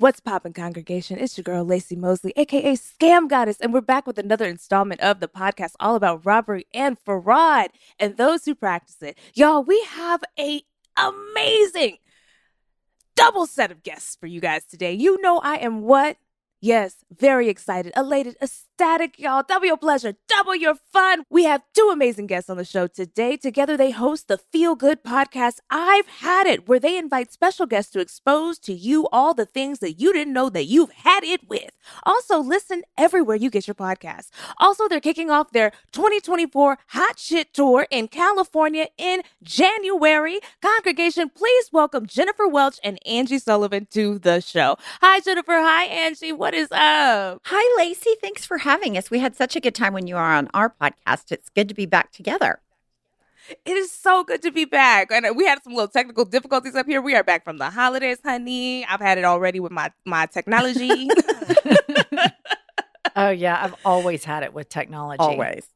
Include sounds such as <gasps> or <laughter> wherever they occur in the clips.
What's poppin', congregation? It's your girl, Laci Mosley, aka Scam Goddess, and we're back with another installment of the podcast all about robbery and fraud and those who practice it. Y'all, we have a amazing double set of guests for you guys today. You know I am what? Yes, very excited, elated, ecstatic, y'all. Double your pleasure, double your fun. We have two amazing guests on the show today. Together, they host the Feel Good podcast, I've Had It, where they invite special guests to expose to you all the things that you didn't know that you've had it with. Also, listen everywhere you get your podcasts. Also, they're kicking off their 2024 Hot Shit Tour in California in January. Congregation, please welcome Jennifer Welch and Angie Sullivan to the show. Hi, Jennifer. Hi, Angie. What is up? Hi, Laci. Thanks for having us. We had such a good time when you were on our podcast. It's good to be back together. It is so good to be back. And we had some little technical difficulties up here. We are back from the holidays, honey. I've had it already with my my technology. <laughs> <laughs> Oh yeah, I've always had it with technology. Always.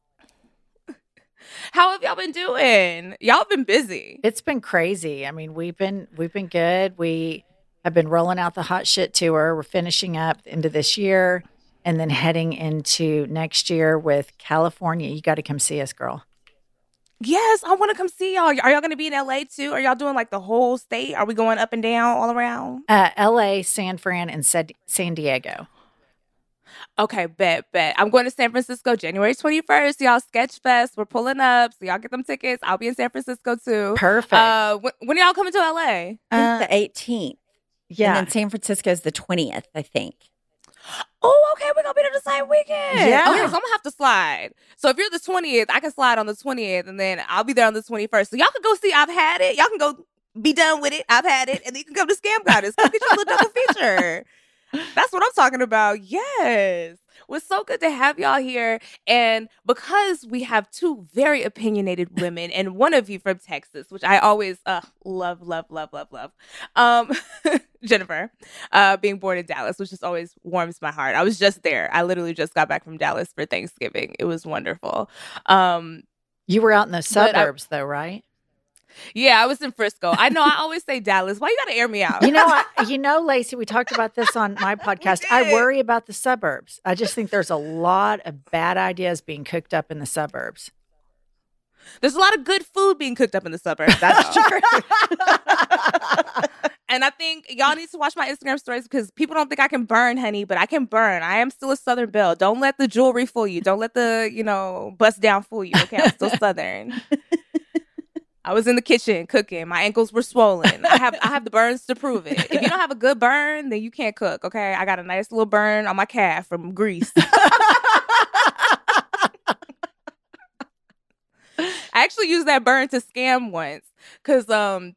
How have y'all been doing? Y'all been busy. It's been crazy. I mean, we've been we've been good. We have been rolling out the hot shit tour. We're finishing up the end of this year and then heading into next year with California. You got to come see us, girl. Yes, I want to come see y'all. Are y'all going to be in LA too? Are y'all doing like the whole state? Are we going up and down all around? Uh, L.A., San Fran, and San San Diego. Okay, bet, bet. I'm going to San Francisco January 21st. Y'all sketch fest. We're pulling up. So y'all get them tickets. I'll be in San Francisco too. Perfect. Uh, when, when are y'all coming to LA? Uh, the 18th. yeah. And then San Francisco is the 20th, I think. Oh, okay. We're gonna be there the same weekend. Yeah. Okay, so I'm gonna have to slide. So if you're the 20th, I can slide on the 20th, and then I'll be there on the 21st. So y'all can go see I've had it. Y'all can go be done with it. I've had it, and then you can come to Scam Goddess. Come get your little double feature. <laughs> That's what I'm talking about. Yes. It's so good to have y'all here. And because we have two very opinionated <laughs> women and one of you from Texas, which I always uh, love, love, love, love, love. Um, <laughs> Jennifer, uh, being born in Dallas, which just always warms my heart. I was just there. I literally just got back from Dallas for Thanksgiving. It was wonderful. Um, you were out in the But I- suburbs, though, right? Yeah, I was in Frisco. I know I always say Dallas. Why you gotta air me out? You know, I, <laughs> you know, Laci. We talked about this on my <laughs> podcast. I worry about the suburbs. I just think there's a lot of bad ideas being cooked up in the suburbs. There's a lot of good food being cooked up in the suburbs. That's <laughs> true. and I think y'all need to watch my Instagram stories because people don't think I can burn, honey, but I can burn. I am still a Southern belle. Don't let the jewelry fool you. Don't let the, you know, bust down fool you. Okay, I'm still Southern. I was in the kitchen cooking. My ankles were swollen. I have I have the burns to prove it. If you don't have a good burn, then you can't cook. Okay, I got a nice little burn on my calf from grease. I actually used that burn to scam once because um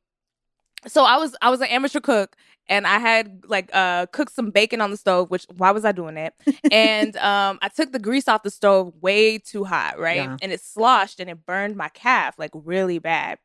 so I was I was an amateur cook and I had like uh cooked some bacon on the stove, which why was I doing that? and <laughs> um I took the grease off the stove way too hot, right? Yeah. And it sloshed and it burned my calf like really bad.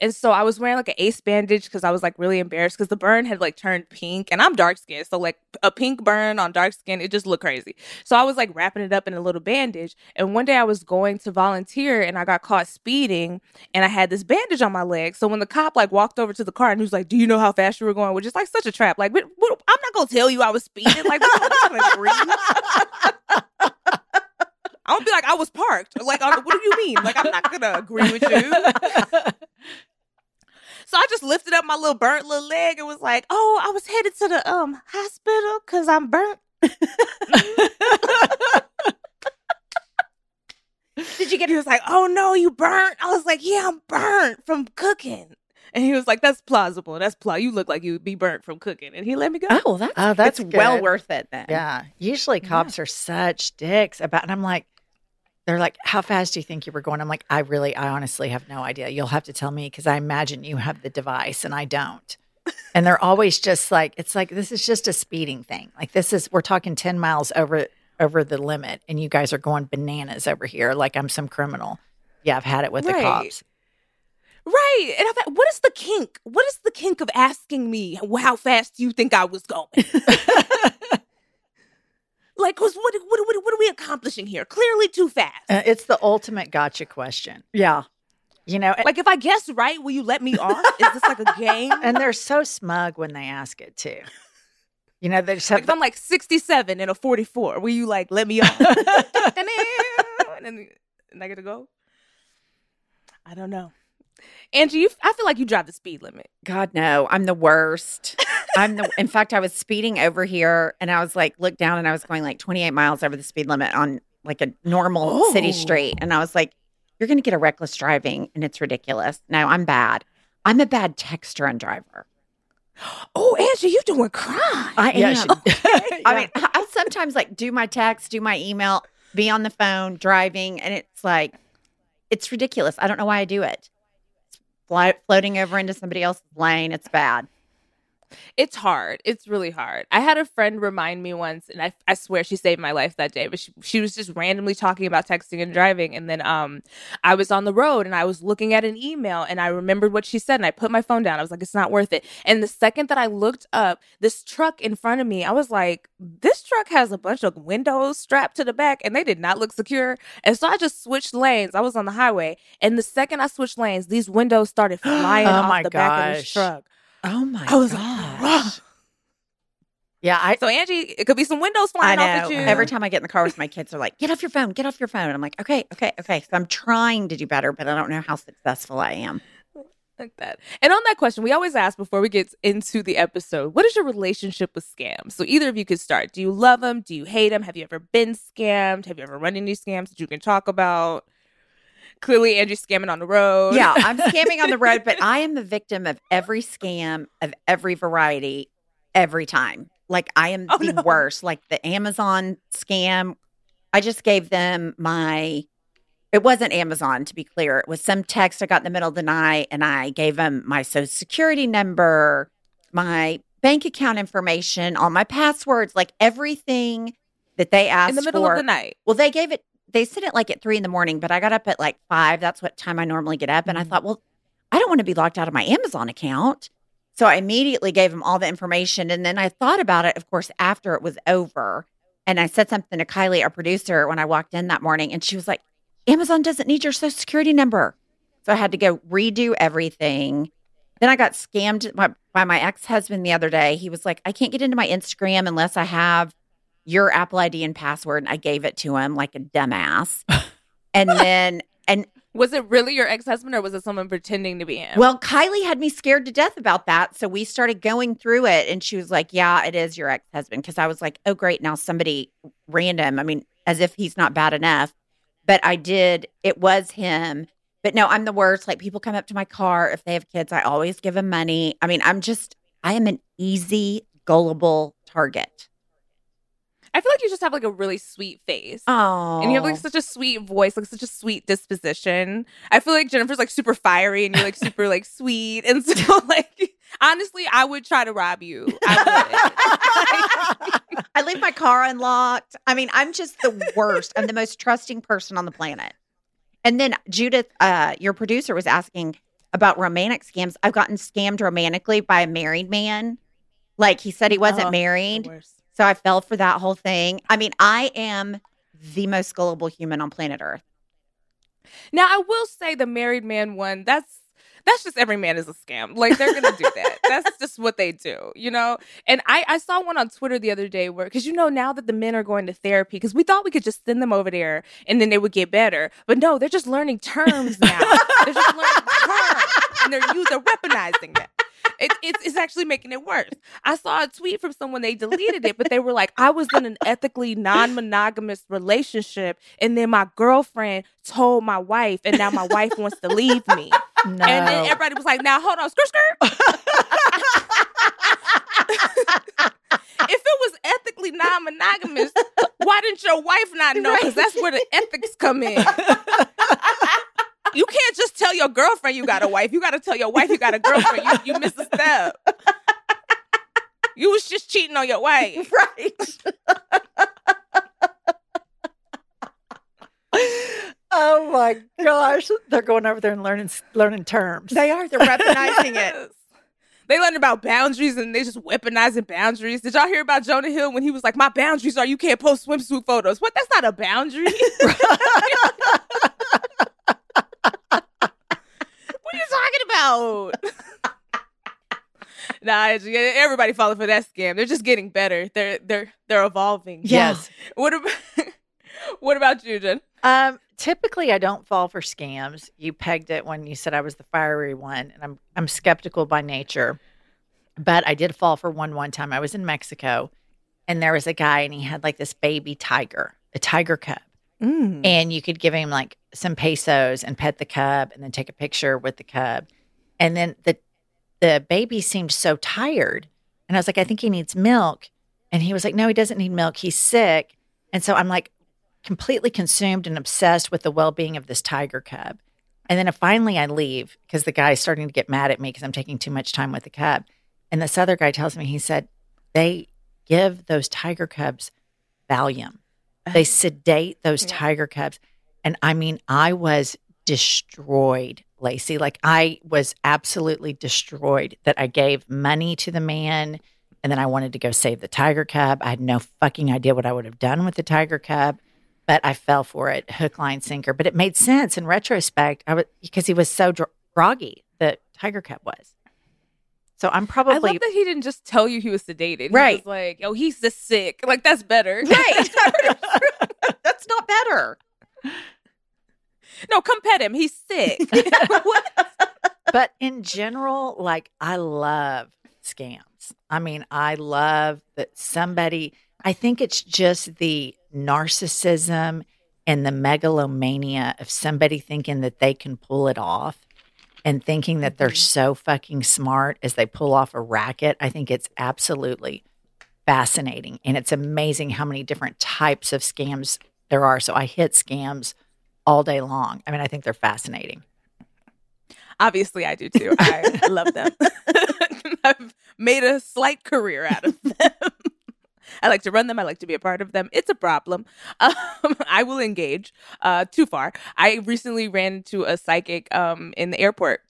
And so I was wearing like an ace bandage because I was like really embarrassed because the burn had like turned pink and I'm dark skinned. So like a pink burn on dark skin, it just looked crazy. So I was like wrapping it up in a little bandage. And one day I was going to volunteer and I got caught speeding and I had this bandage on my leg. So when the cop like walked over to the car and he was like, "Do you know how fast you were going?" Which is like such a trap. Like, what, what- I'm not gonna tell you I was speeding. Like, what, I'm not gonna agree. I'm gonna be like, I was parked. Like, what do you mean? Like, I'm not gonna agree with you. So I just lifted up my little burnt little leg and was like, "Oh, I was headed to the um hospital because I'm burnt." Did you get? He was like, "Oh no, you burnt." I was like, "Yeah, I'm burnt from cooking." And he was like, "That's plausible. That's pla. You look like you would be burnt from cooking." And he let me go. Oh, that's Oh, that's it's well worth it then. Yeah. Usually cops are such dicks about, and I'm like, they're like, how fast do you think you were going? I'm like, I really, I honestly have no idea. You'll have to tell me because I imagine you have the device and I don't. <laughs> And they're always just like, it's like, this is just a speeding thing. Like, this is, we're talking 10 miles over, over the limit and you guys are going bananas over here like I'm some criminal. Yeah, I've had it with the cops. Right. And I thought, what is the kink? What is the kink of asking me how fast you think I was going? <laughs> like, 'cause what, what, what, what are we accomplishing here? Clearly too fast. Uh, it's the ultimate gotcha question. Yeah. You know, like, if I guess right, will you let me off? Is this like a <laughs> game? and they're so smug when they ask it too. You know, they just Like, have if I'm like 67 and a 44, will you like let me off? <laughs> and then and I get to go? I don't know. Angie, you, I feel like you drive the speed limit. God no, I'm the worst. I'm the. In fact, I was speeding over here, and I was like, looked down, and I was going like 28 miles over the speed limit on like a normal city Oh. street, and I was like, you're going to get a reckless driving, and it's ridiculous. No, I'm bad. I'm a bad texter and driver. Oh, Angie, you doing crime. I Yeah, am. she- <laughs> <laughs> I mean, I sometimes like do my text, do my email, be on the phone driving, and it's like, it's ridiculous. I don't know why I do it. Floating over into somebody else's lane. It's bad. It's hard. It's really hard. I had a friend remind me once, and I, I swear she saved my life that day. But she, she was just randomly talking about texting and driving, and then um, I was on the road and I was looking at an email, and I remembered what she said, and I put my phone down. I was like, "It's not worth it." And the second that I looked up, this truck in front of me, I was like, "This truck has a bunch of windows strapped to the back, and they did not look secure." And so I just switched lanes. I was on the highway, and the second I switched lanes, these windows started <gasps> flying Oh off the back of this truck. Oh my I was like, gosh. "Rah." <laughs> yeah, I So Angie, it could be some windows flying off at you. Every time I get in the car with my kids, they're like, "Get off your phone! Get off your phone!" And I'm like, "Okay, okay, okay." So I'm trying to do better, but I don't know how successful I am. like that. And on that question, we always ask before we get into the episode, what is your relationship with scams? So either of you could start. Do you love them? Do you hate them? Have you ever been scammed? Have you ever run into scams that you can talk about? Clearly, Angie's scamming on the road. Yeah, I'm <laughs> scamming on the road, but I am the victim of every scam of every variety every time. Like I am Oh, the no. worst. Like the Amazon scam. I just gave them my it wasn't Amazon to be clear. It was some text I got in the middle of the night and I gave them my social security number, my bank account information, all my passwords, like everything that they asked in the middle for. of the night. Well, they gave it, they sent it like at three in the morning, but I got up at like five. That's what time I normally get up. And I Mhm. thought, well, I don't want to be locked out of my Amazon account. So I immediately gave them all the information. And then I thought about it, of course, after it was over. And I said something to Kylie, our producer, when I walked in that morning. And she was like, Amazon doesn't need your social security number. So I had to go redo everything. Then I got scammed by, by my ex husband the other day. He was like, I can't get into my Instagram unless I have your Apple ID and password. And I gave it to him like a dumbass. <laughs> and then, and Was it really your ex husband or was it someone pretending to be him? well, Kylie had me scared to death about that. So we started going through it and she was like, Yeah, it is your ex husband. Cause I was like, Oh, great. Now somebody random. I mean, as if he's not bad enough. But I did, it was him. But no, I'm the worst. Like people come up to my car if they have kids, I always give them money. I mean, I'm just, I am an easy, gullible target. I feel like you just have like a really sweet face. Oh. And you have like such a sweet voice, like such a sweet disposition. I feel like Jennifer's like super fiery and you're like super like sweet. And so <laughs> like honestly, I would try to rob you. I would. I leave my car unlocked. I mean, I'm just the worst. I'm the most trusting person on the planet. And then Judith, uh, your producer, was asking about romantic scams. I've gotten scammed romantically by a married man. Like he said he wasn't Oh, married. So I fell for that whole thing. I mean, I am the most gullible human on planet Earth. Now I will say the married man one, that's that's just every man is a scam. Like they're gonna do that. <laughs> that's just what they do, you know? And I, I saw one on Twitter the other day where because you know now that the men are going to therapy, because we thought we could just send them over there and then they would get better. But no, they're just learning terms now. they're just learning terms. and they're <laughs> using they're weaponizing that. It, it's, it's actually making it worse. I saw a tweet from someone, they deleted it, but they were like, I was in an ethically non monogamous relationship, and then my girlfriend told my wife, and now my wife wants to leave me. No. And then everybody was like, now hold on, skirt, skirt. <laughs> if it was ethically non monogamous, why didn't your wife not know? Because that's where the ethics come in. <laughs> you can't just tell your girlfriend you got a wife. You got to tell your wife you got a girlfriend. You, you missed a step. You was just cheating on your wife. <laughs> right. oh my gosh, they're going over there and learning learning terms. They are. They're weaponizing it. <laughs> They learned about boundaries and they just weaponizing boundaries. Did y'all hear about Jonah Hill when he was like, "My boundaries are you can't post swimsuit photos"? What? That's not a boundary. <laughs> what are you talking about? <laughs> nah, everybody falling for that scam. They're just getting better. They're they're they're evolving. Yes. What about <laughs> what about you, Jen? Um, typically, I don't fall for scams. You pegged it when you said I was the fiery one, and I'm I'm skeptical by nature. But I did fall for one one time. I was in Mexico, and there was a guy, and he had like this baby tiger, a tiger cub, and you could give him like some pesos and pet the cub, and then take a picture with the cub, and then the the baby seemed so tired, and I was like, I think he needs milk, and he was like, No, he doesn't need milk. He's sick, and so I'm like completely consumed and obsessed with the well-being of this tiger cub. And then finally I leave because the guy's starting to get mad at me because I'm taking too much time with the cub. And this other guy tells me, he said, they give those tiger cubs Valium. They sedate those tiger cubs. And I mean, I was destroyed, Laci. Like I was absolutely destroyed that I gave money to the man and then I wanted to go save the tiger cub. I had no fucking idea what I would have done with the tiger cub but I fell for it, hook, line, sinker. But it made sense in retrospect. I was because he was so groggy that Tiger Cub was. So I'm I probably love that he didn't just tell you he was sedated. He Right. was like, oh, he's just sick." Like that's better. Right. <laughs> <laughs> That's not better. No, come pet him. He's sick. <laughs> but in general, like I love scams. I mean, I love that somebody, I think it's just the narcissism and the megalomania of somebody thinking that they can pull it off and thinking that they're mm-hmm. so fucking smart as they pull off a racket. I think it's absolutely fascinating. And it's amazing how many different types of scams there are. So I hit scams all day long. I mean, I think they're fascinating. Obviously, I do too. I <laughs> love them. <laughs> I've made a slight career out of them. <laughs> I like to run them. I like to be a part of them. It's a problem. Um, I will engage uh, too far. I recently ran into a psychic um, in the airport.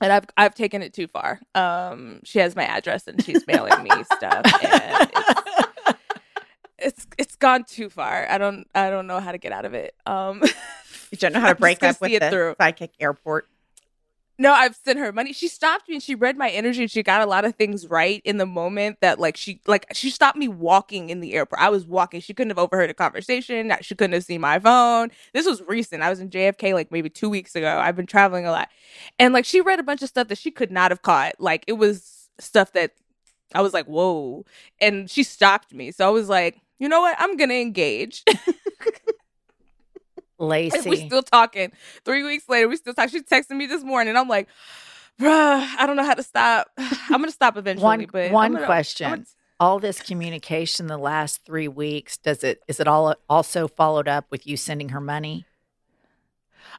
And I've I've taken it too far. Um, she has my address and she's mailing me stuff. And it's, it's it's gone too far. I don't I don't know how to get out of it. Um, You don't know how to <laughs> break up with it the through. psychic airport. No, I've sent her money. She stopped me and she read my energy and she got a lot of things right in the moment that like she like she stopped me walking in the airport. I was walking. She couldn't have overheard a conversation. She couldn't have seen my phone. This was recent. I was in JFK like maybe 2 weeks ago. I've been traveling a lot. And like she read a bunch of stuff that she could not have caught. Like it was stuff that I was like, "Whoa." And she stopped me. So I was like, "You know what? I'm to engage." <laughs> And Laci. we still talking. Three weeks later, we still talk. She texted me this morning. I'm like, bruh, I don't know how to stop. <sighs> I'm gonna stop eventually. one but one gonna- question. Gonna- all this communication the last three weeks, does it is it all also followed up with you sending her money?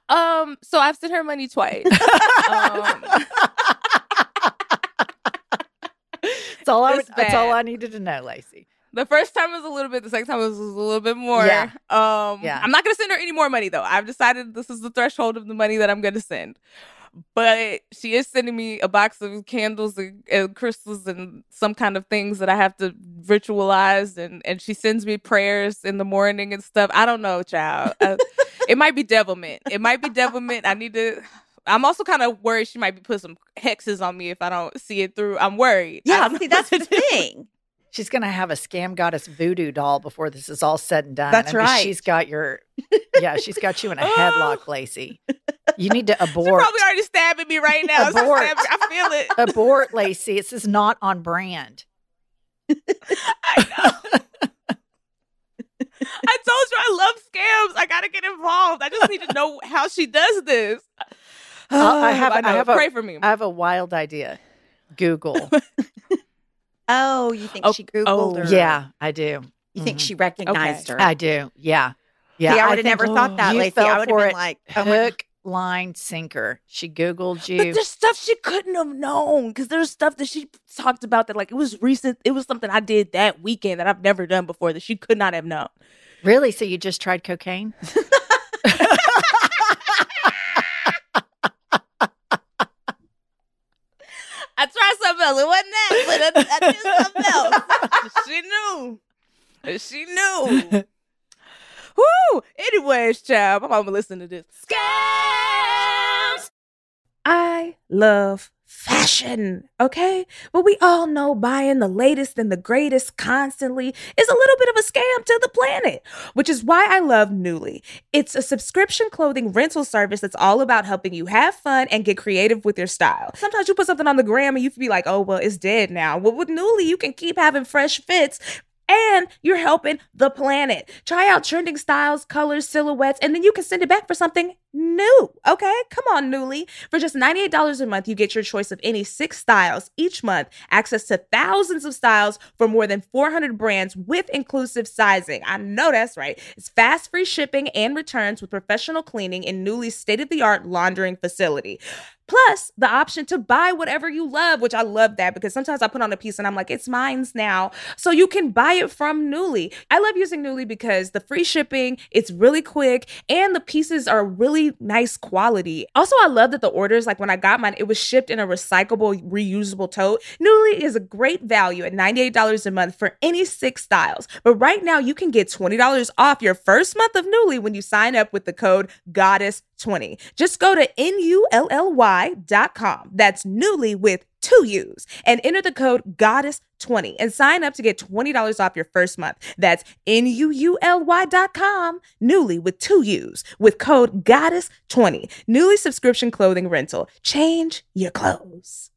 um, so I've sent her money twice. <laughs> um, That's all I that's all. I needed to know, Laci. The first time was a little bit. The second time was a little bit more. Yeah. Um, Yeah. I'm not gonna send her any more money though. I've decided this is the threshold of the money that I'm gonna send. But she is sending me a box of candles and, and crystals and some kind of things that I have to ritualize, and and she sends me prayers in the morning and stuff. I don't know, child. Uh, <laughs> it might be devilment. It might be devilment. I need to. I'm also kind of worried she might be putting some hexes on me if I don't see it through. I'm worried. Yeah, see, that's the thing. She's gonna have a scam goddess voodoo doll before this is all said and done. That's I mean, right. She's got your, <laughs> yeah, she's got you in a headlock, oh. Laci. You need to <laughs> abort. She's probably already stabbing me right now. Abort. I feel it. <laughs> abort, Laci. This is not on brand. I know. I told you I love scams. I gotta get involved. I just need to know how she does this. I <sighs> have- I know. have a- pray for me. I have a wild idea. Google. Oh, you think Oh, she Googled oh, her? yeah, I do. You think Mhm. she recognized her? I do. Yeah. Yeah. See, I I would have think never thought that, you Laci. fell I would have been like, oh hook, line, sinker. She Googled you. But you. there's stuff she couldn't have known because there's stuff that she talked about that like it was recent. It was something I did that weekend that I've never done before that she could not have known. Really? So you just tried cocaine? <laughs> I tried something else. It wasn't that, but I, I did something else. <laughs> she knew. She knew. <laughs> Woo! Anyways, child, my mama listen to this. Scams. I love fashion, okay? But we all know buying the latest and the greatest constantly is a little bit of a scam to the planet, which is why I love Nuuly. It's a subscription clothing rental service that's all about helping you have fun and get creative with your style. Sometimes you put something on the gram and you can be like, oh, well, it's dead now. Well, with Nuuly, you can keep having fresh fits and you're helping the planet. Try out trending styles, colors, silhouettes, and then you can send it back for something new. Okay? Come on, Nuuly. For just $98 a month, you get your choice of any six styles each month, access to thousands of styles for more than 400 brands with inclusive sizing. I know that's right. It's fast free shipping and returns with professional cleaning in Nuuly's state of the art laundering facility. Plus, the option to buy whatever you love, which I love that because sometimes I put on a piece and I'm like, it's mine's now. So you can buy it from Nuuly. I love using Nuuly because the free shipping, it's really quick, and the pieces are really nice quality. Also, I love that the orders, like when I got mine, it was shipped in a recyclable, reusable tote. Nuuly is a great value at $98 a month for any six styles. But right now, you can get $20 off your first month of Nuuly when you sign up with the code GODDESS20. Just go to NUULY.com. That's Nuuly with two U's and enter the code GODDESS20 and sign up to get $20 off your first month. That's N-U-U-L-Y.com, Nuuly with two U's with code GODDESS20. Nuuly subscription clothing rental. Change your clothes.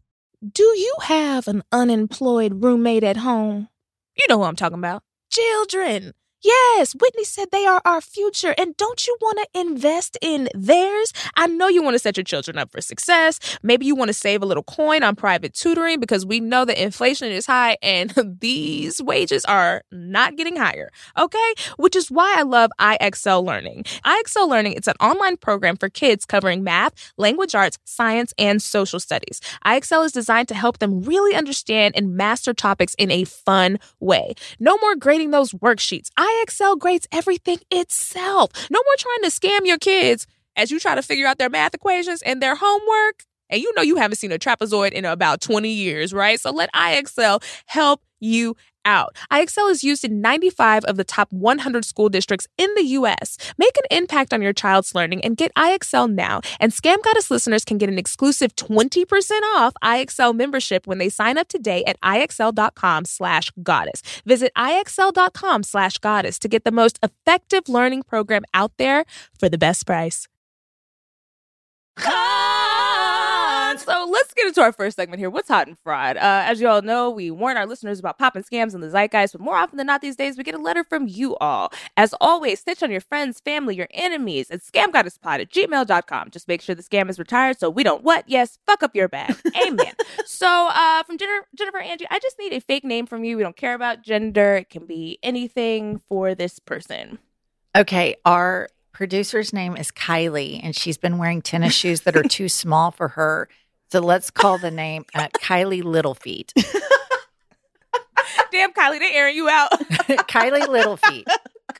Do you have an unemployed roommate at home? You know who I'm talking about. Children. Yes, Whitney said they are our future. And don't you want to invest in theirs? I know you want to set your children up for success. Maybe you want to save a little coin on private tutoring because we know that inflation is high and <laughs> these wages are not getting higher. Okay? Which is why I love IXL Learning. IXL Learning, it's an online program for kids covering math, language arts, science, and social studies. IXL is designed to help them really understand and master topics in a fun way. No more grading those worksheets. IXL grades everything itself. No more trying to scam your kids as you try to figure out their math equations and their homework. And you know you haven't seen a trapezoid in about 20 years, right? So let IXL help you out. IXL is used in 95 of the top 100 school districts in the US. Make an impact on your child's learning and get IXL now. And Scam Goddess listeners can get an exclusive 20% off IXL membership when they sign up today at IXL.com slash goddess. Visit IXL.com slash goddess to get the most effective learning program out there for the best price. So let's get into our first segment here. What's hot and fried? Uh, as you all know, we warn our listeners about popping scams in the zeitgeist, but more often than not these days, we get a letter from you all. As always, stitch on your friends, family, your enemies at scamgoddesspod at gmail.com. Just make sure the scam is retired so we don't what? Yes, fuck up your bag. <laughs> Amen. so uh, from Jennifer, Jennifer Angie, I just need a fake name from you. We don't care about gender. It can be anything for this person. Okay, our producer's name is Kylie, and she's been wearing tennis shoes that are too <laughs> small for her. So let's call the name at Kylie Littlefeet. <laughs> Damn, Kylie, they're airing you out. <laughs> Kylie Littlefeet.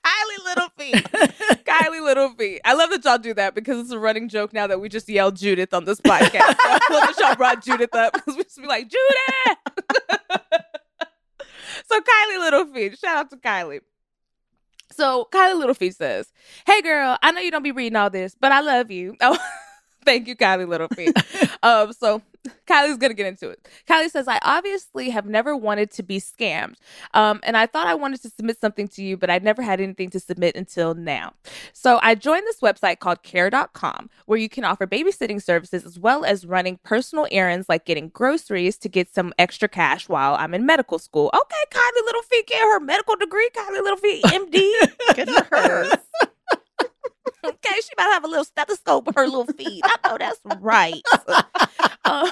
Kylie Littlefeet. Kylie Little Feet. I love that y'all do that because it's a running joke now that we just yell Judith on this podcast. So I love that y'all brought Judith up because we just be like, Judith! <laughs> so Kylie Littlefeet. Shout out to Kylie. So Kylie Littlefeet says, Hey girl, I know you don't be reading all this, but I love you. Oh, <laughs> thank you, Kylie Littlefeet. um, so Kylie's gonna get into it. Kylie says, I obviously have never wanted to be scammed. Um, and I thought I wanted to submit something to you, but I never had anything to submit until now. So I joined this website called care.com, where you can offer babysitting services as well as running personal errands like getting groceries to get some extra cash while I'm in medical school. Okay, Kylie Little Feet get her medical degree, Kylie Little Feet, MD. Good for her. Okay, she might have a little stethoscope in her little feet. I know that's right. <laughs> Um,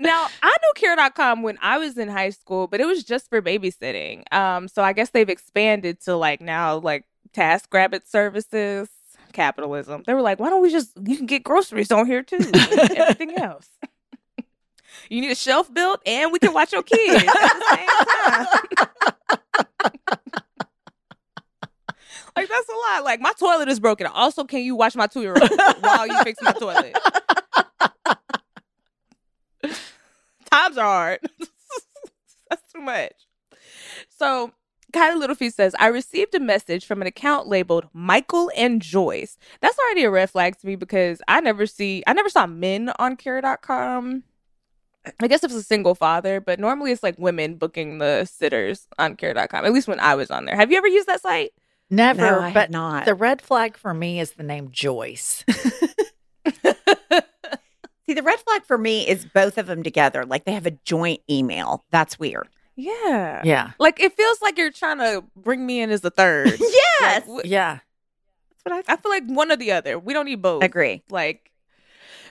now, I knew care.com when I was in high school, but it was just for babysitting. Um, so I guess they've expanded to like now like TaskRabbit services, capitalism. They were like, why don't we just you can get groceries on here too, everything <laughs> else. You need a shelf built, and we can watch your kids <laughs> at the same time. Like that's a lot. Like my toilet is broken. Also, can you watch my two year old while you fix my toilet? <laughs> Times are hard. <laughs> that's too much. So Kylie Littlefeet says, I received a message from an account labeled Michael and Joyce. That's already a red flag to me because I never see I never saw men on care.com. I guess if it's a single father, but normally it's like women booking the sitters on care.com, at least when I was on there. Have you ever used that site? Never, No, I have but not. the red flag for me is the name Joyce. <laughs> <laughs> See, the red flag for me is both of them together. Like they have a joint email. That's weird. Yeah. yeah. Like it feels like you're trying to bring me in as the third. <laughs> Yes. Like, wh- Yeah. That's what I I feel like one or the other. We don't need both. agree. Like,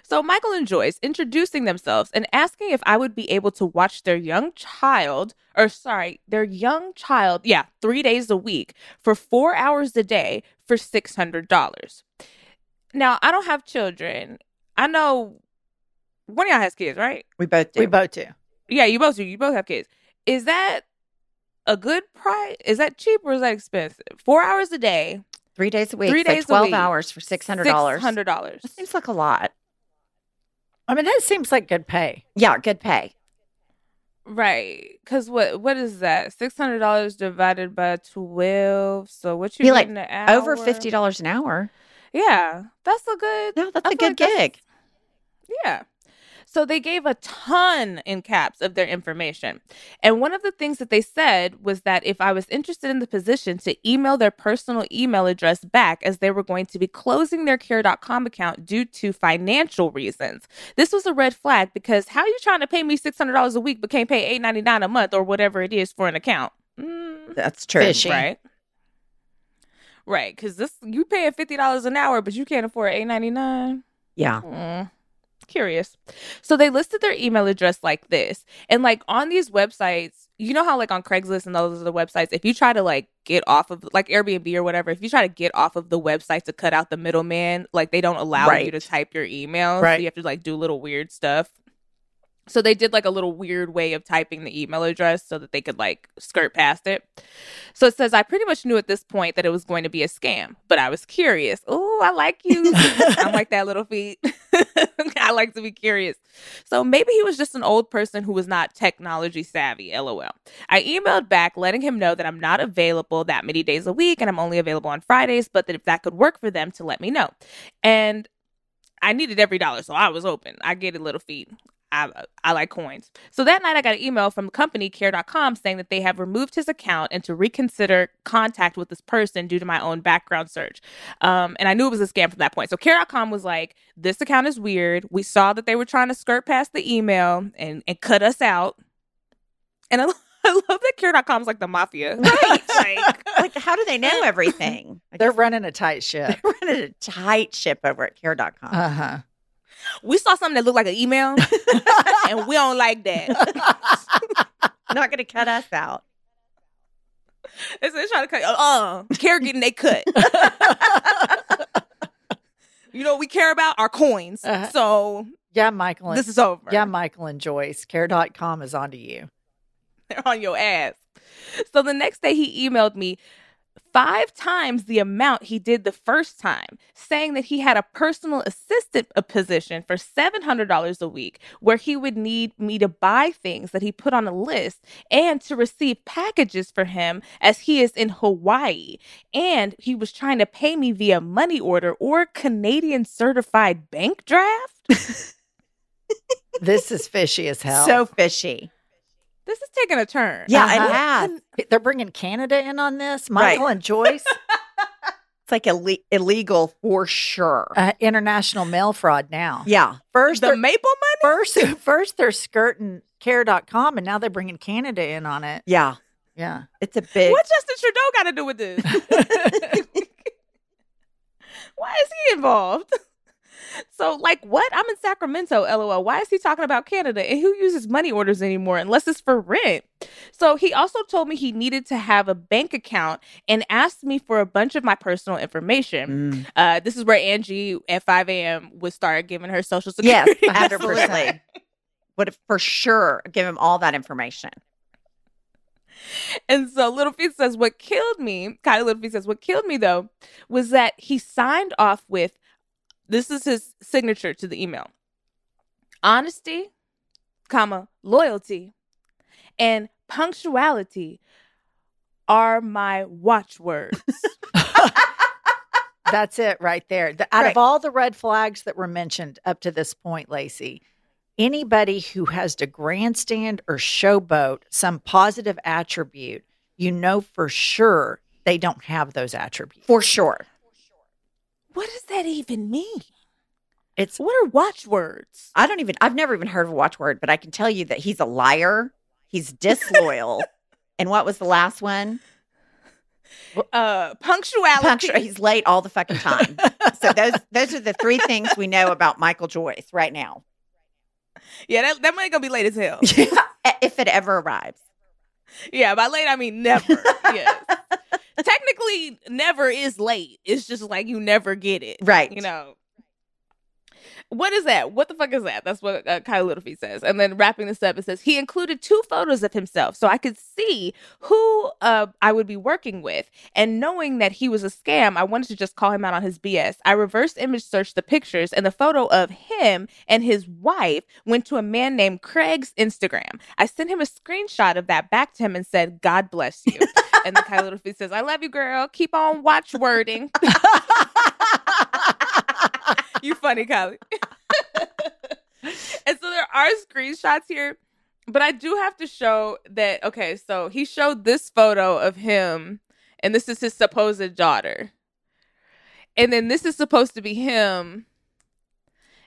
so Michael and Joyce introducing themselves and asking if I would be able to watch their young child, or sorry, their young child, yeah, three days a week for four hours a day for $600. Now, I don't have children. I know one of y'all has kids, right? We both do. We both do. Yeah, you both do. You both have kids. Is that a good price? Is that cheap or is that expensive? Four hours a day, Three days a week. Three so days a 12 week. hours for $600. $600. That seems like a lot. I mean, that seems like good pay. Yeah, good pay. Right. Cause what what is that? Six hundred dollars divided by twelve. So what you Be like an hour? Over $50 an hour. Yeah. That's a good No, that's I a good like that's- gig. Yeah. So they gave a ton in caps of their information. And one of the things that they said was that if I was interested in the position to email their personal email address back as they were going to be closing their care.com account due to financial reasons. This was a red flag because how are you trying to pay me $600 a week but can't pay $8.99 a month or whatever it is for an account? Mm, That's true. Fishy. right. Right, because this you paying fifty dollars an hour, but you can't afford eight ninety nine. Yeah. Mm, curious. So they listed their email address like this. And like on these websites, you know how like on Craigslist and those other websites, if you try to like get off of like Airbnb or whatever, if you try to get off of the website to cut out the middleman, like they don't allow you to type your email. So you have to like do little weird stuff. So they did like a little weird way of typing the email address so that they could like skirt past it. So it says, I pretty much knew at this point that it was going to be a scam, but I was curious. Oh, I like you. <laughs> I'm like that little feet. <laughs> I like to be curious. So maybe he was just an old person who was not technology savvy, lol. I emailed back letting him know that I'm not available that many days a week and I'm only available on Fridays, but that if that could work for them to let me know. And I needed every dollar, so I was open. I get it, little feet. I, I like coins. So that night, I got an email from the company care.com saying that they have removed his account and to reconsider contact with this person due to my own background search. Um, and I knew it was a scam from that point. So care.com was like, this account is weird. We saw that they were trying to skirt past the email and, and cut us out. And I, <laughs> I love that care.com is like the mafia. Right. like, <laughs> like, how do they know everything? Like, They're running a tight ship. <laughs> they're running a tight ship over at care.com. Uh huh. We saw something that looked like an email <laughs> and we don't like that. <laughs> Not to cut us out. It's they're trying to cut. Uh, care getting they cut. <laughs> you know what we care about our coins. Uh-huh. So Yeah, Michael. And, this is over. yeah, Michael and Joyce. Care.com is onto you. they're on your ass. So the next day he emailed me five times the amount he did the first time, saying that he had a personal assistant position for $700 a week where he would need me to buy things that he put on a list and to receive packages for him as he is in Hawaii. And he was trying to pay me via money order or Canadian certified bank draft. <laughs> This is fishy as hell. So fishy. This is taking a turn. Yeah, Uh-huh. it has. they're bringing Canada in on this. Michael and Joyce, <laughs> It's like Ille- illegal for sure. uh, international mail fraud now. yeah. First, The maple money? first, <laughs> first they're skirting care.com and now they're bringing Canada in on it. Yeah. Yeah. It's a big. What Justin Trudeau got to do with this? <laughs> Why is he involved? So, like, what? I'm in Sacramento, lol. Why is he talking about Canada? And who uses money orders anymore unless it's for rent? So, he also told me he needed to have a bank account and asked me for a bunch of my personal information. Mm. Uh, this is where Angie at 5 a.m. would start giving her social security. Yes, <laughs> security. absolutely. Would for sure give him all that information. And so Little Feet says, What killed me, Kylie Little Feet says, What killed me though, was that he signed off with this is his signature to the email honesty, comma, loyalty, and punctuality are my watchwords. <laughs> That's it right there. The, out Right. of all the red flags that were mentioned up to this point, Laci, anybody who has to grandstand or showboat some positive attribute, you know for sure they don't have those attributes. For sure. What does that even mean? It's What are watchwords? I don't even, I've never even heard of a watchword, but I can tell you that he's a liar. He's disloyal. <laughs> and what was the last one? Uh, punctuality. Punctual. He's late all the fucking time. so those <laughs> those are the three things we know about Michael Joyce right now. yeah, that, that money gonna be late as hell. <laughs> if it ever arrives. Yeah, by late I mean never. yes. Technically, never is late. It's just like you never get it. Right. You know. What is that? What the fuck is that? That's what uh, Kyle Littlefeet says. And then wrapping this up, it says he included two photos of himself so I could see who uh, I would be working with. And knowing that he was a scam, I wanted to just call him out on his BS. I reverse image searched the pictures, and the photo of him and his wife went to a man named Craig's Instagram. I sent him a screenshot of that back to him and said, God bless you. and then Kyle Littlefeet says, I love you, girl. Keep on watch wording. <laughs> <laughs> you funny, Kylie. <laughs> and so there are screenshots here, but I do have to show that. Okay, so he showed this photo of him, and this is his supposed daughter. And then this is supposed to be him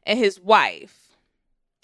and his wife.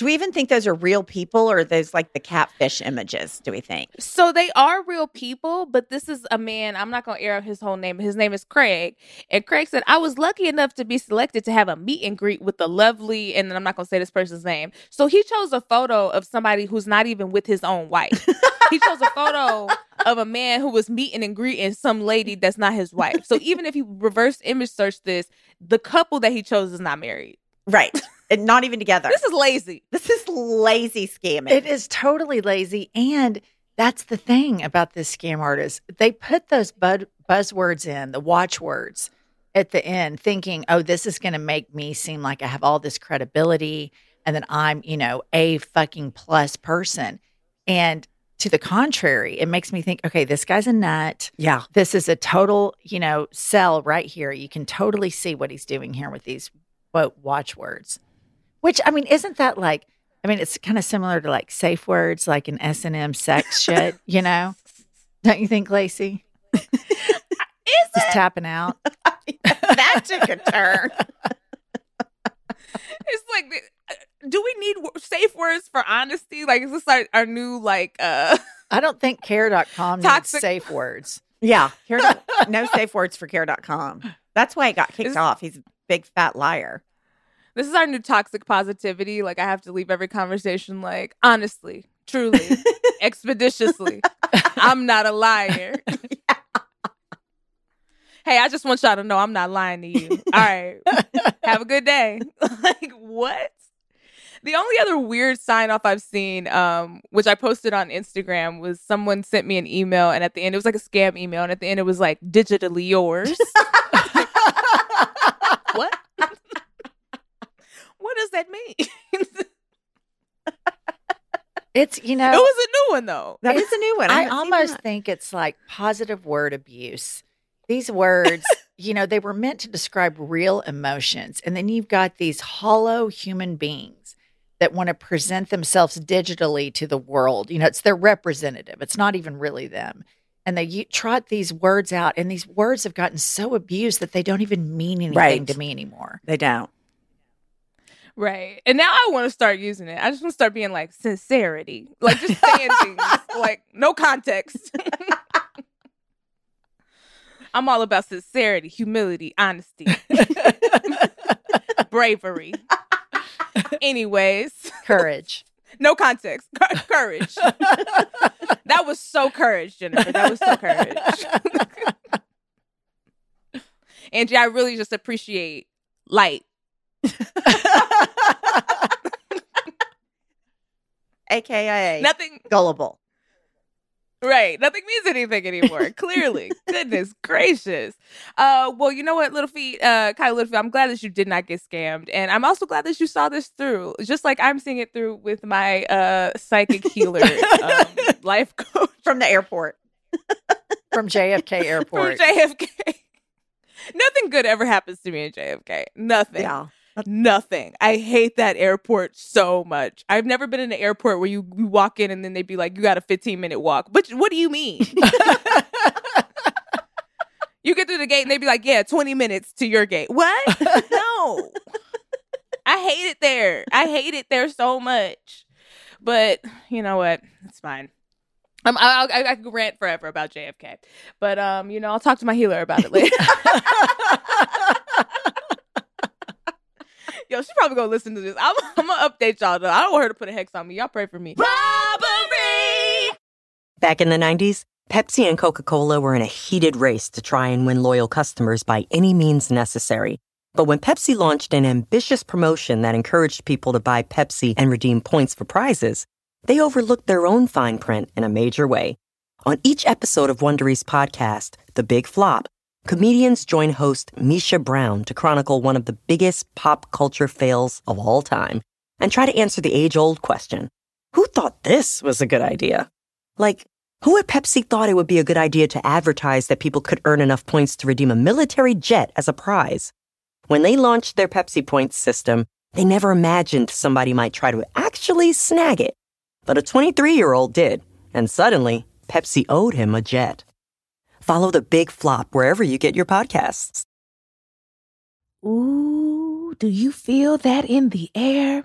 Do we even think those are real people or those like the catfish images, do we think? So they are real people, but this is a man. I'm not going to air out his whole name. His name is Craig. And Craig said, I was lucky enough to be selected to have a meet and greet with the lovely, and then I'm not going to say this person's name. So he chose a photo of somebody who's not even with his own wife. <laughs> he chose a photo of a man who was meeting and greeting some lady that's not his wife. So even if he reverse image searched this, the couple that he chose is not married. Right. And not even together. This is lazy. This is lazy scamming. It is totally lazy. And that's the thing about this scam artist. They put those bud- buzzwords in, the watchwords at the end, thinking, oh, this is going to make me seem like I have all this credibility and that I'm, you know, a fucking plus person. And to the contrary, it makes me think, okay, this guy's a nut. Yeah. This is a total, you know, sell right here. You can totally see what he's doing here with these quote watchwords. Which I mean, isn't that like? I mean, it's kind of similar to like safe words, like an S and M sex <laughs> shit. You know, don't you think, Laci? Is Just it? tapping out. <laughs> that took a turn. <laughs> It's like, uh, do we need safe words for honesty? Like, is this our, our new like? uh I don't think care.com needs safe words. Yeah. Here, no safe words for care.com. That's why it got kicked Is- off. He's a big fat liar. This is our new toxic positivity. Like, I have to leave every conversation like, honestly, truly, <laughs> expeditiously. I'm not a liar. <laughs> hey, I just want y'all to know I'm not lying to you. <laughs> All right. Have a good day. like, what? The only other weird sign off I've seen, um, which I posted on Instagram, was someone sent me an email, and at the end, it was like a scam email, and at the end, it was like digitally yours. what? What does that mean? <laughs> It's you know, it was a new one though. That is a new one. I haven't almost think it's like positive word abuse. These words, <laughs> you know, they were meant to describe real emotions. And then you've got these hollow human beings that want to present themselves digitally to the world. You know, it's their representative. It's not even really them. And they u- trot these words out, and these words have gotten so abused that they don't even mean anything Right. to me anymore. They don't. Right. And now I want to start using it. I just want to start being like sincerity. Like just saying <laughs> things like no context. <laughs> I'm all about sincerity, humility, honesty, <laughs> bravery. Anyways, Courage. no context. Cou- courage. that was so courage, Jennifer. That was so courage. Angie, I really just appreciate light. <laughs> AKA Nothing gullible. Right. Nothing means anything anymore. <laughs> Clearly. Goodness gracious. Uh well, you know what, Little Feet, uh Kyle Little Feet, I'm glad that you did not get scammed. And I'm also glad that you saw this through. Just like I'm seeing it through with my uh psychic healer <laughs> um, life coach From the airport. From JFK Airport. from. JFK. Nothing good ever happens to me in JFK. Nothing. Yeah. Nothing. I hate that airport so much. I've never been in an airport where you, you walk in and then they'd be like, you got a 15 minute walk. But what do you mean? <laughs> you get through the gate and they'd be like, yeah, 20 minutes to your gate. What? no. I hate it there. I hate it there so much. But you know what? It's fine. Um, I, I, I could rant forever about JFK, but um, you know, I'll talk to my healer about it later. <laughs> Yo, she probably gonna listen to this. I'm, <laughs> I'm gonna update y'all though. I don't want her to put a hex on me. Y'all pray for me. Robbery! Back in the 90s, Pepsi and Coca Cola were in a heated race to try and win loyal customers by any means necessary. But when Pepsi launched an ambitious promotion that encouraged people to buy Pepsi and redeem points for prizes, they overlooked their own fine print in a major way. On each episode of Wondery's podcast, The Big Flop, comedians join host Misha Brown to chronicle one of the biggest pop culture fails of all time and try to answer the age old question Who thought this was a good idea? Like, who at Pepsi thought it would be a good idea to advertise that people could earn enough points to redeem a military jet as a prize? When they launched their Pepsi points system, they never imagined somebody might try to actually snag it. But a 23 year old did, and suddenly, Pepsi owed him a jet. Follow the big flop wherever you get your podcasts. Ooh, do you feel that in the air?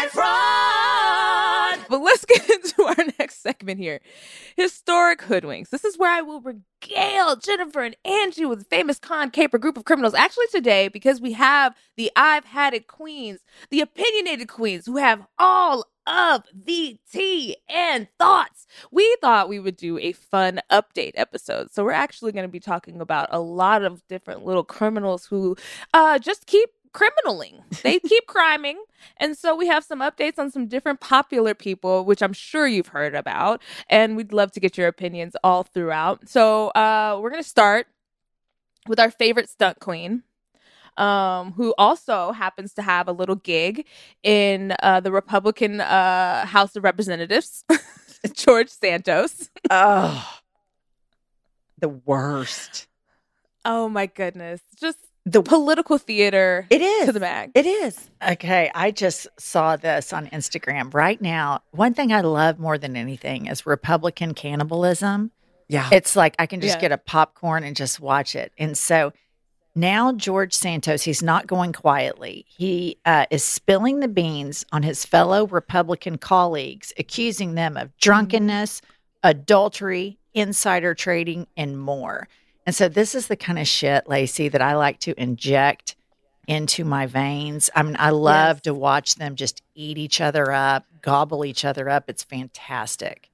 And fraud! But let's <laughs> get into our next segment here. Historic hoodwinks. This is where I will regale Jennifer and Angie with the famous con caper group of criminals. Actually, today, because we have the I've had it queens, the opinionated queens who have all of the tea and thoughts. We thought we would do a fun update episode. So we're actually going to be talking about a lot of different little criminals who uh just keep criminaling. They keep criming. And so we have some updates on some different popular people, which I'm sure you've heard about. And we'd love to get your opinions all throughout. So uh, we're going to start with our favorite stunt queen. Um, who also happens to have a little gig in uh, the Republican uh, House of Representatives, <laughs> George Santos. Oh. the worst. Oh my goodness. Just The political theater it is to the mag. It is. Okay, I just saw this on Instagram right now. One thing I love more than anything is Republican cannibalism. Yeah. It's like I can just Yeah. get a popcorn and just watch it. And so now George Santos, he's not going quietly. He uh, is spilling the beans on his fellow Republican colleagues, accusing them of drunkenness, adultery, insider trading, and more. And so this is the kind of shit, Laci, that I like to inject into my veins. I mean, I love Yes. to watch them just eat each other up, gobble each other up. It's fantastic.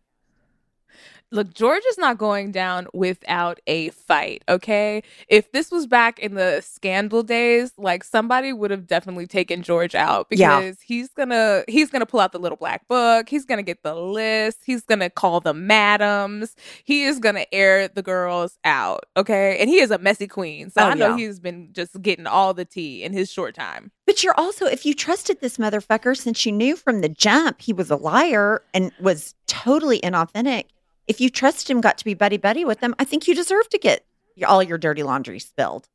Look, George is not going down without a fight, okay? If this was back in the scandal days, like somebody would have definitely taken George out Yeah. because he's gonna he's gonna pull out the little black book, he's gonna get the list, he's gonna call the madams, he is gonna air the girls out, okay? And he is a messy queen. So Oh, I know yeah. he's been just getting all the tea in his short time. But you're also, if you trusted this motherfucker since you knew from the jump he was a liar and was totally inauthentic, if you trusted him, got to be buddy buddy with them, I think you deserve to get all your dirty laundry spilled.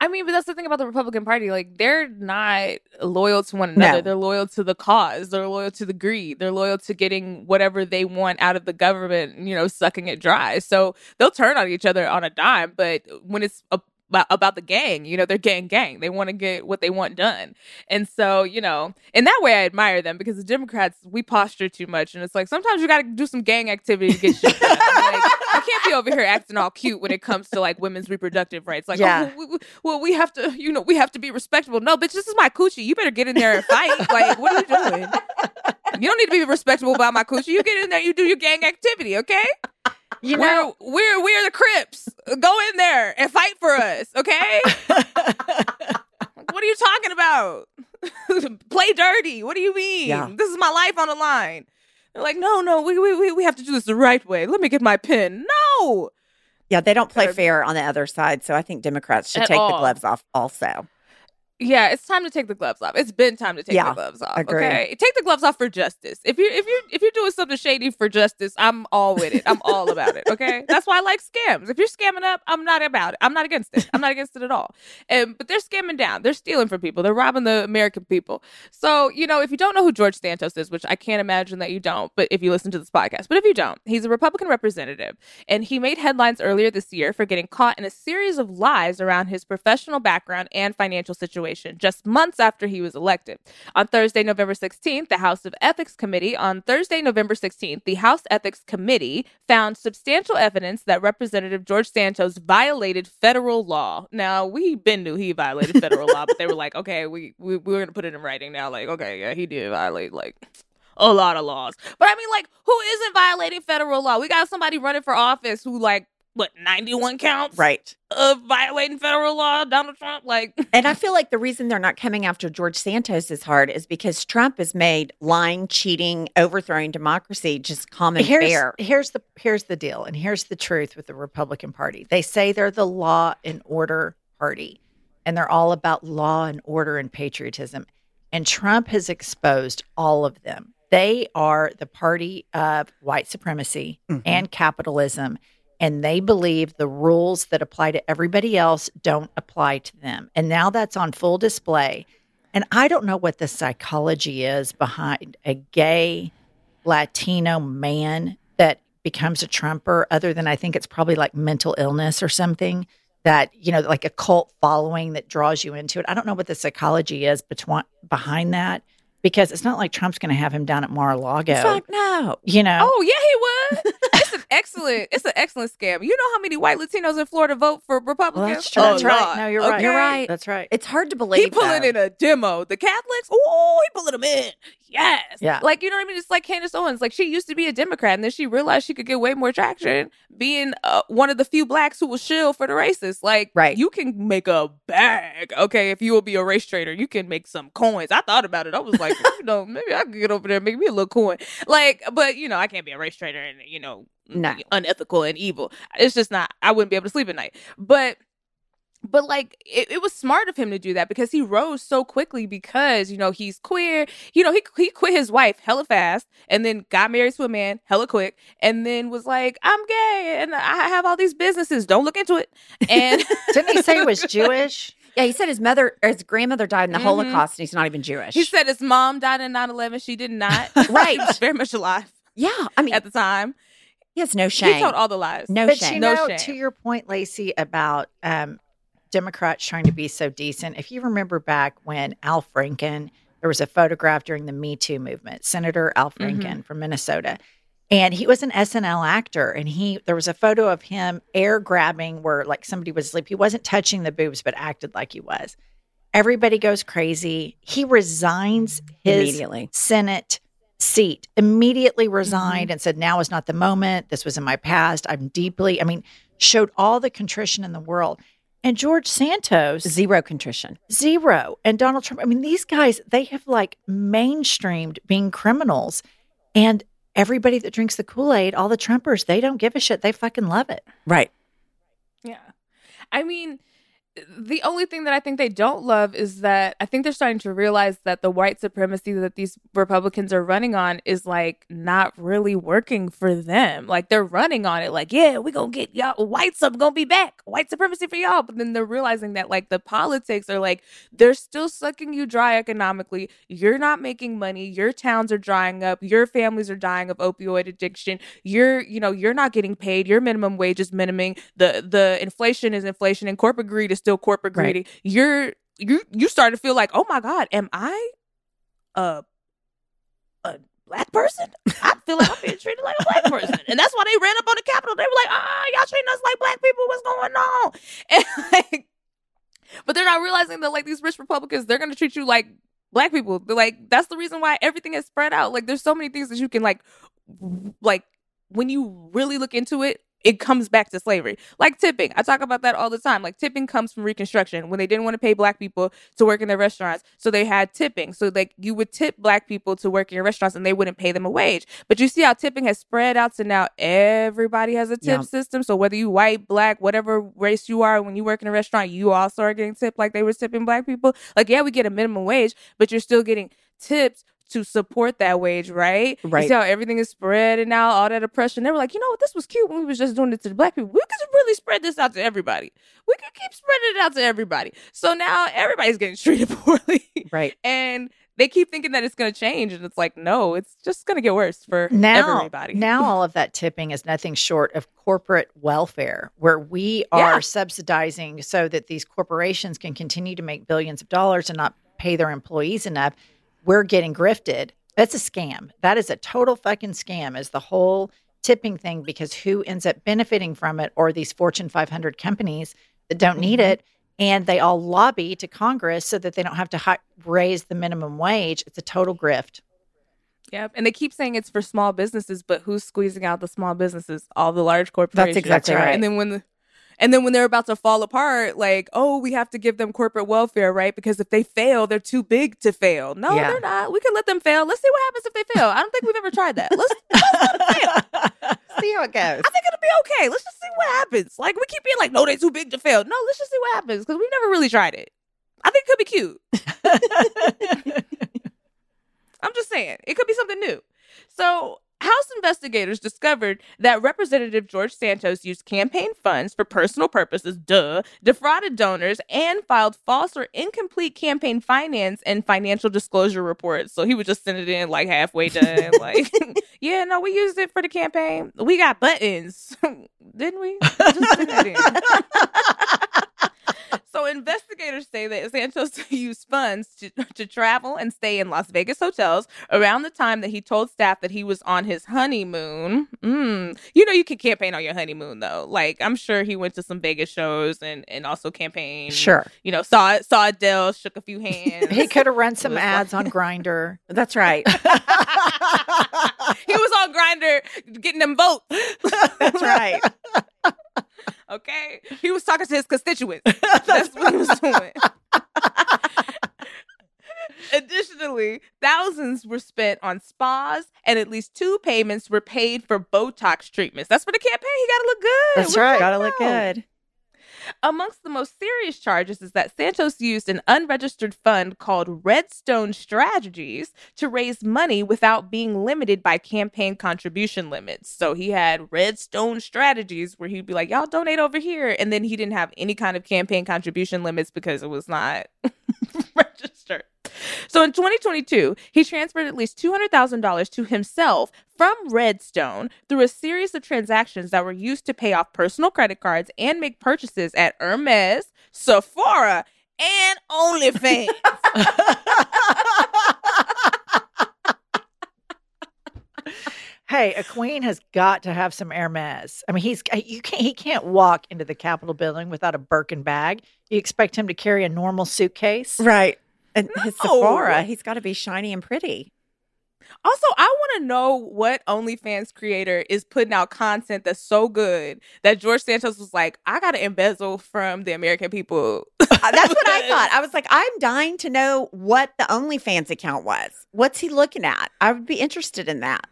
I mean, but that's the thing about the Republican Party. Like, they're not loyal to one another. No. They're loyal to the cause. They're loyal to the greed. They're loyal to getting whatever they want out of the government, you know, sucking it dry. So they'll turn on each other on a dime. But when it's a, about, about the gang, you know, they're gang gang. They want to get what they want done. And so, you know, in that way, I admire them because the Democrats, we posture too much. And it's like sometimes you got to do some gang activity to get shit done. like, <laughs> you can't be over here acting all cute when it comes to like women's reproductive rights. Like, oh, Yeah. oh, we, we- well, we have to, you know, we have to be respectable. No, bitch, this is my coochie. You better get in there and fight. like, what are you doing? You don't need to be respectable about my coochie. You get in there, you do your gang activity, okay? You know, we're we're we're the Crips. Go in there and fight for us, okay? <laughs> what are you talking about? <laughs> Play dirty. What do you mean? Yeah. This is my life on the line. They're like, no, no, we, we we we have to do this the right way. Let me get my pin. No. Yeah, they don't play fair on the other side. So I think Democrats should At take the gloves off also. Yeah, it's time to take the gloves off. It's been time to take Yeah, the gloves off. agree. Okay, take the gloves off for justice. If you if you if you're doing something shady for justice, I'm all with it. I'm all about it. Okay, <laughs> that's why I like scams. If you're scamming up, I'm not about it. I'm not against it. I'm not against it at all. And but they're scamming down. They're stealing from people. They're robbing the American people. So you know, if you don't know who George Santos is, which I can't imagine that you don't, but if you listen to this podcast, but if you don't, he's a Republican representative, and he made headlines earlier this year for getting caught in a series of lies around his professional background and financial situation just months after he was elected. On Thursday, November 16th, the House of Ethics Committee, on Thursday, November 16th, the House Ethics Committee found substantial evidence that Representative George Santos violated federal law. Now, we been knew he violated federal law, but they were like, okay, we, we, we're going to put it in writing now. Like, okay, yeah, he did violate, like, a lot of laws. But I mean, like, who isn't violating federal law? We got somebody running for office who, like, what, 91 counts Right. of violating federal law? Donald Trump? Like, <laughs> And I feel like the reason they're not coming after George Santos as hard is because Trump has made lying, cheating, overthrowing democracy just common here's fare. here's the here's the deal, and here's the truth with the Republican Party. They say they're the law and order party, and they're all about law and order and patriotism. And Trump has exposed all of them. They are the party of white supremacy Mhm. and capitalism, and they believe the rules that apply to everybody else don't apply to them. And now that's on full display. And I don't know what the psychology is behind a gay Latino man that becomes a Trumper, other than I think it's probably like mental illness or something that, you know, like a cult following that draws you into it. I don't know what the psychology is between, behind that because it's not like Trump's going to have him down at Mar a Lago. Fuck no. You know? oh, yeah, he would. <laughs> it's an excellent, it's an excellent scam. You know how many white Latinos in Florida vote for well, Republicans? that's true. A That's right. lot, No, you're right. You're right. That's right. It's hard to believe. He pulling though. in a demo. The Catholics, oh, he pulling them in. Yes. Yeah. Like, you know what I mean? It's like Candace Owens. Like, she used to be a Democrat, and then she realized she could get way more traction being uh, one of the few blacks who will shill for the racists. Like, Right. you can make a bag, okay, if you will be a race trader. You can make some coins. I thought about it. I was like, <laughs> you know, maybe I could get over there and make me a little coin. Like, but, you know, I can't be a race trader and, you know, No. unethical and evil. It's just not, I wouldn't be able to sleep at night. But, but like it, it was smart of him to do that because he rose so quickly because you know he's queer you know he, he quit his wife hella fast and then got married to a man hella quick and then was like i'm gay and i have all these businesses don't look into it and <laughs> Didn't he say he was <laughs> Jewish? Yeah, he said his mother or his grandmother died in the Mhm. Holocaust and he's not even Jewish. he said his mom died in 9-11 she did not <laughs> Right. She was very much alive yeah, I mean, at the time he has no shame. he told all the lies no but shame. you No shame. to your point, Laci, about um, Democrats trying to be so decent. If you remember back when Al Franken, there was a photograph during the Me Too movement, Senator Al Franken from Minnesota, and he was an SNL actor, and he there was a photo of him air grabbing where like somebody was asleep. He wasn't touching the boobs, but acted like he was. Everybody goes crazy. He resigns his Immediately. Senate seat, immediately resigned mm-hmm. and said, Now is not the moment. This was in my past. I'm deeply, I mean, showed all the contrition in the world. And George Santos, Zero contrition. zero. And Donald Trump, I mean, these guys, they have like mainstreamed being criminals. And everybody that drinks the Kool Aid, all the Trumpers, they don't give a shit. They fucking love it. Right. Yeah. I mean, the only thing that I think they don't love is that I think they're starting to realize that the white supremacy that these Republicans are running on is like not really working for them. Like they're running on it, like, yeah, we're gonna get y'all whites up, gonna be back, white supremacy for y'all. But then they're realizing that like the politics are like they're still sucking you dry economically. You're not making money. Your towns are drying up. Your families are dying of opioid addiction. You're, you know, you're not getting paid. Your minimum wage is minimum. The the inflation is inflation, and corporate greed is still corporate Right. greedy. You're you you start to feel like, oh my god, am I a a black person? I feel like I'm being treated like a black person, and that's why they ran up on the Capitol. They were like, ah, y'all treating us like black people. What's going on? <laughs> And like, but they're not realizing that like these rich Republicans, they're gonna treat you like black people. They're like that's the reason why everything is spread out. Like there's so many things that you can like like when you really look into it, it comes back to slavery. Like tipping. I talk about that all the time. Like tipping comes from Reconstruction when they didn't want to pay black people to work in their restaurants. So they had tipping. So like you would tip black people to work in your restaurants and they wouldn't pay them a wage. But you see how tipping has spread out to now everybody has a tip Yeah. system. So whether you white, black, whatever race you are, when you work in a restaurant, you also are getting tipped like they were tipping black people. Like, yeah, we get a minimum wage, but you're still getting tips to support that wage, right? Right. You see how everything is spreading out, all that oppression. They were like, you know what, this was cute when we was just doing it to the black people. We could really spread this out to everybody. We could keep spreading it out to everybody. So now everybody's getting <laughs> treated poorly. Right. and they keep thinking that it's going to change, and it's like, no, it's just going to get worse for now, everybody. <laughs> now all of that tipping is nothing short of corporate welfare, where we are Yeah. subsidizing so that these corporations can continue to make billions of dollars and not pay their employees enough. We're getting grifted. That's a scam. That is a total fucking scam. Is the whole tipping thing because who ends up benefiting from it or these Fortune 500 companies that don't need Mhm. it. And they all lobby to Congress so that they don't have to hi- raise the minimum wage. It's a total grift. Yep. And they keep saying it's for small businesses, but who's squeezing out the small businesses? All the large corporations. That's exactly right. And then when the and then when they're about to fall apart, like, oh, we have to give them corporate welfare, right? Because if they fail, they're too big to fail. No, Yeah. they're not. We can let them fail. Let's see what happens if they fail. I don't think we've ever tried that. Let's, let's let them fail. <laughs> See how it goes. I think it'll be okay. Let's just see what happens. Like we keep being like, no, they're too big to fail. No, let's just see what happens because we've never really tried it. I think it could be cute. <laughs> I'm just saying, it could be something new. So, House investigators discovered that Representative George Santos used campaign funds for personal purposes, duh, defrauded donors, and filed false or incomplete campaign finance and financial disclosure reports. So he would just send it in like halfway done, <laughs> like, yeah, no, we used it for the campaign. We got buttons, <laughs> didn't we? Just send that in. <laughs> So investigators say that Santos <laughs> used funds to, to travel and stay in Las Vegas hotels around the time that he told staff that he was on his honeymoon. Mm. You know, you can campaign on your honeymoon though. Like I'm sure he went to some Vegas shows and and also campaigned. Sure. You know, saw saw Adele, shook a few <laughs> hands. He could have run some was like- ads on Grindr. <laughs> That's right. he was on Grindr getting them votes. That's right. Okay, he was talking to his constituents. <laughs> That's what he was doing. <laughs> Additionally, thousands were spent on spas, and at least two payments were paid for Botox treatments. That's for the campaign. He got to look good. That's What right. Gotta look good. Amongst the most serious charges is that Santos used an unregistered fund called Redstone Strategies to raise money without being limited by campaign contribution limits. So he had Redstone Strategies where he'd be like, y'all donate over here. And then he didn't have any kind of campaign contribution limits because it was not <laughs> registered. So in 2022, he transferred at least $200,000 to himself from Redstone through a series of transactions that were used to pay off personal credit cards and make purchases at Hermes, Sephora, and OnlyFans. <laughs> Hey, a queen has got to have some Hermes. I mean, he's you can't he can't walk into the Capitol building without a Birkin bag. You expect him to carry a normal suitcase? Right. And his No. Sephora, he's got to be shiny and pretty. Also, I want to know what OnlyFans creator is putting out content that's so good that George Santos was like, I got to embezzle from the American people. Uh, That's what I <laughs> thought. I was like, I'm dying to know what the OnlyFans account was. What's he looking at? I would be interested in that.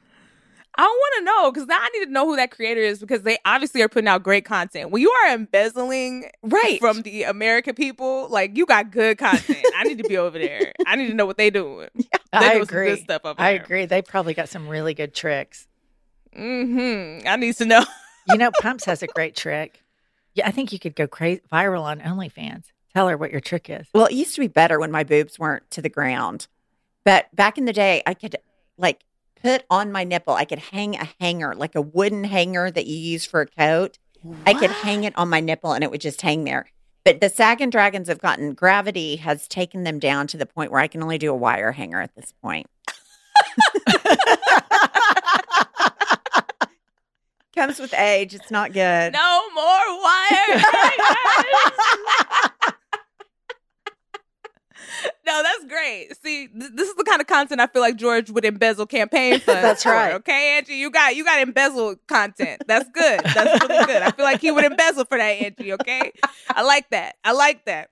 I want to know because now I need to know who that creator is because they obviously are putting out great content. When you are embezzling Right. from the American people, like you got good content. I need to be over there. I need to know what they doing. <laughs> They I doing some good agree. stuff over I there. agree. They probably got some really good tricks. Mm-hmm. I need to know. <laughs> You know, Pumps has a great trick. Yeah, I think you could go crazy viral on OnlyFans. Tell her what your trick is. Well, it used to be better when my boobs weren't to the ground. But back in the day, I could like put on my nipple, I could hang a hanger, like a wooden hanger that you use for a coat. I could hang it on my nipple and it would just hang there. But the Sag and Dragons have gotten gravity has taken them down to the point where I can only do a wire hanger at this point. <laughs> Comes with age. It's not good. No more wire. no, <laughs> that's great. See, th- this is the kind of content I feel like George would embezzle campaign <laughs> funds. That's for, right. Okay, Angie, you got you got embezzled content. That's good. That's really good. I feel like he would embezzle for that, Angie. Okay, I like that. I like that.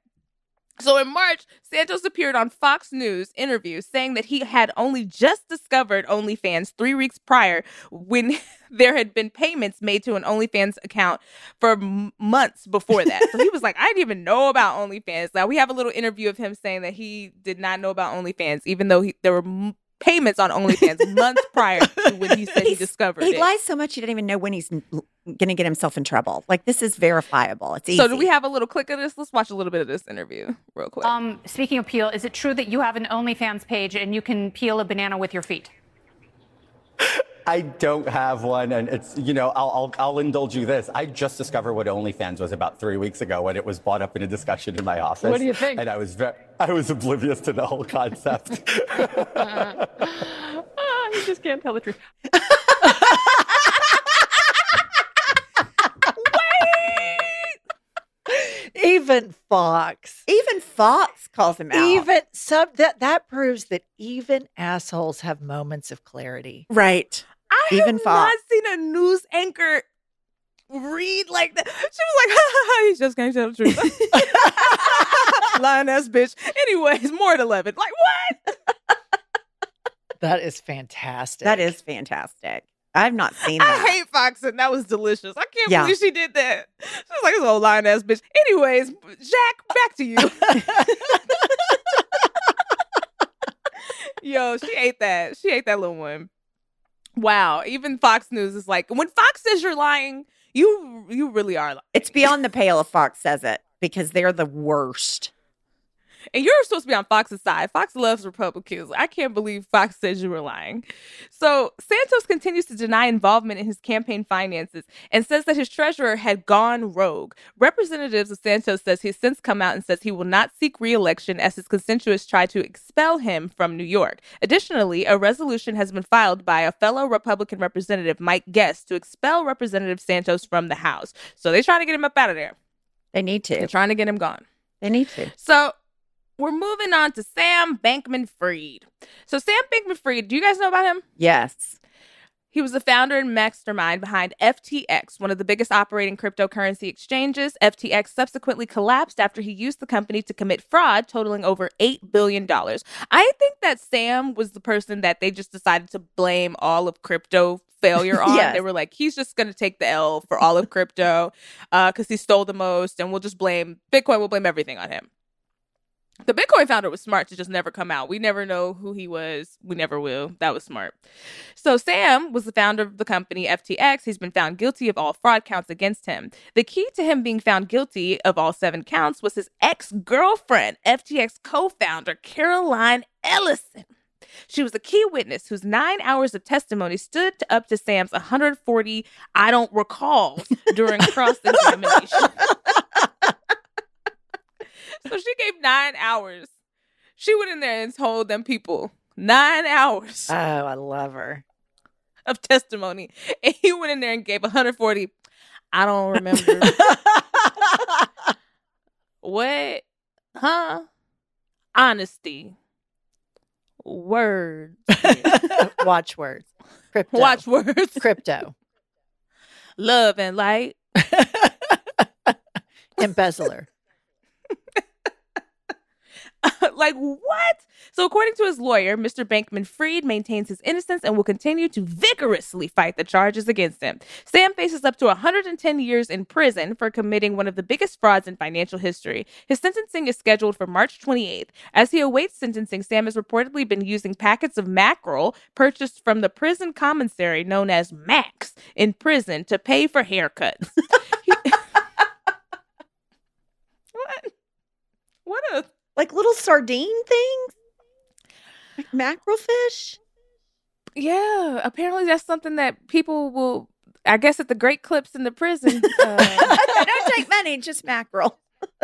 So in March, Santos appeared on Fox News interview saying that he had only just discovered OnlyFans three weeks prior when <laughs> there had been payments made to an OnlyFans account for m- months before that. So he was like, I didn't even know about OnlyFans. Now we have a little interview of him saying that he did not know about OnlyFans, even though he, there were m- payments on OnlyFans <laughs> months prior to when he said he He's- discovered He it. lies so much he didn't even know when he's going to get himself in trouble. Like this is verifiable. It's easy. so do we have a little clip of this? Let's watch a little bit of this interview real quick. Um, speaking of peel, is it true that you have an OnlyFans page and you can peel a banana with your feet? I don't have one, and it's you know I'll, I'll I'll indulge you this. I just discovered what OnlyFans was about three weeks ago when it was brought up in a discussion in my office. What do you think? And I was ve- I was oblivious to the whole concept. <laughs> <laughs> Ah, you just can't tell the truth. Even Fox. Even Fox calls him out. Even some that that proves that even assholes have moments of clarity. right. I Even have Fox. not seen a news anchor read like that. She was like, <laughs> ha, ha, ha, "He's just gonna tell the truth." <laughs> Lying ass bitch. Anyways, more at eleven. Like what? <laughs> That is fantastic. That is fantastic. I've not seen I hate Fox, and that was delicious. I can't Yeah. believe she did that. She was like, "This old lying ass bitch." Anyways, Jack, back to you. Yo, she ate that. She ate that little one. Wow. Even Fox News is like, when Fox says you're lying, you you really are lying. It's beyond the pale if Fox says it because they're the worst. And you're supposed to be on Fox's side. Fox loves Republicans. I can't believe Fox says you were lying. So Santos continues to deny involvement in his campaign finances and says that his treasurer had gone rogue. Representatives of Santos says he's since come out and says he will not seek re-election as his constituents try to expel him from New York. Additionally, a resolution has been filed by a fellow Republican representative, Mike Guest, to expel Representative Santos from the House. So they're trying to get him up out of there. They need to. They're trying to get him gone. They need to. So we're moving on to Sam Bankman Fried. So Sam Bankman Fried, do you guys know about him? Yes. He was the founder and mastermind behind FTX, one of the biggest operating cryptocurrency exchanges. FTX subsequently collapsed after he used the company to commit fraud totaling over $8 billion. I think that Sam was the person that they just decided to blame all of crypto failure on. Yes. <laughs> They were like, he's just going to take the L for all of crypto uh, because he stole the most, and we'll just blame Bitcoin, we'll blame everything on him. The Bitcoin founder was smart to just never come out. We never know who he was. We never will. That was smart. So, Sam was the founder of the company FTX. He's been found guilty of all fraud counts against him. The key to him being found guilty of all seven counts was his ex girlfriend, FTX co founder Caroline Ellison. She was a key witness whose nine hours of testimony stood up to Sam's 140 I don't recall during <laughs> cross examination. So she gave nine hours. She went in there and told them people nine hours Oh, I love her. of testimony. And he went in there and gave 140. I don't remember. <laughs> what? Huh? Honesty. Words. <laughs> Watch words. Crypto. Watch words. crypto. Love and light. <laughs> Embezzler. <laughs> like what? So according to his lawyer, Mr. Bankman Fried maintains his innocence and will continue to vigorously fight the charges against him. Sam faces up to 110 years in prison for committing one of the biggest frauds in financial history. His sentencing is scheduled for March 28th. As he awaits sentencing, Sam has reportedly been using packets of mackerel purchased from the prison commissary known as Max in prison to pay for haircuts. <laughs> <laughs> What? What a Like little sardine things? Like mackerel fish? Yeah, apparently that's something that people will. I guess at the great clips in the prison. <laughs> Uh, don't take money, just mackerel. <laughs>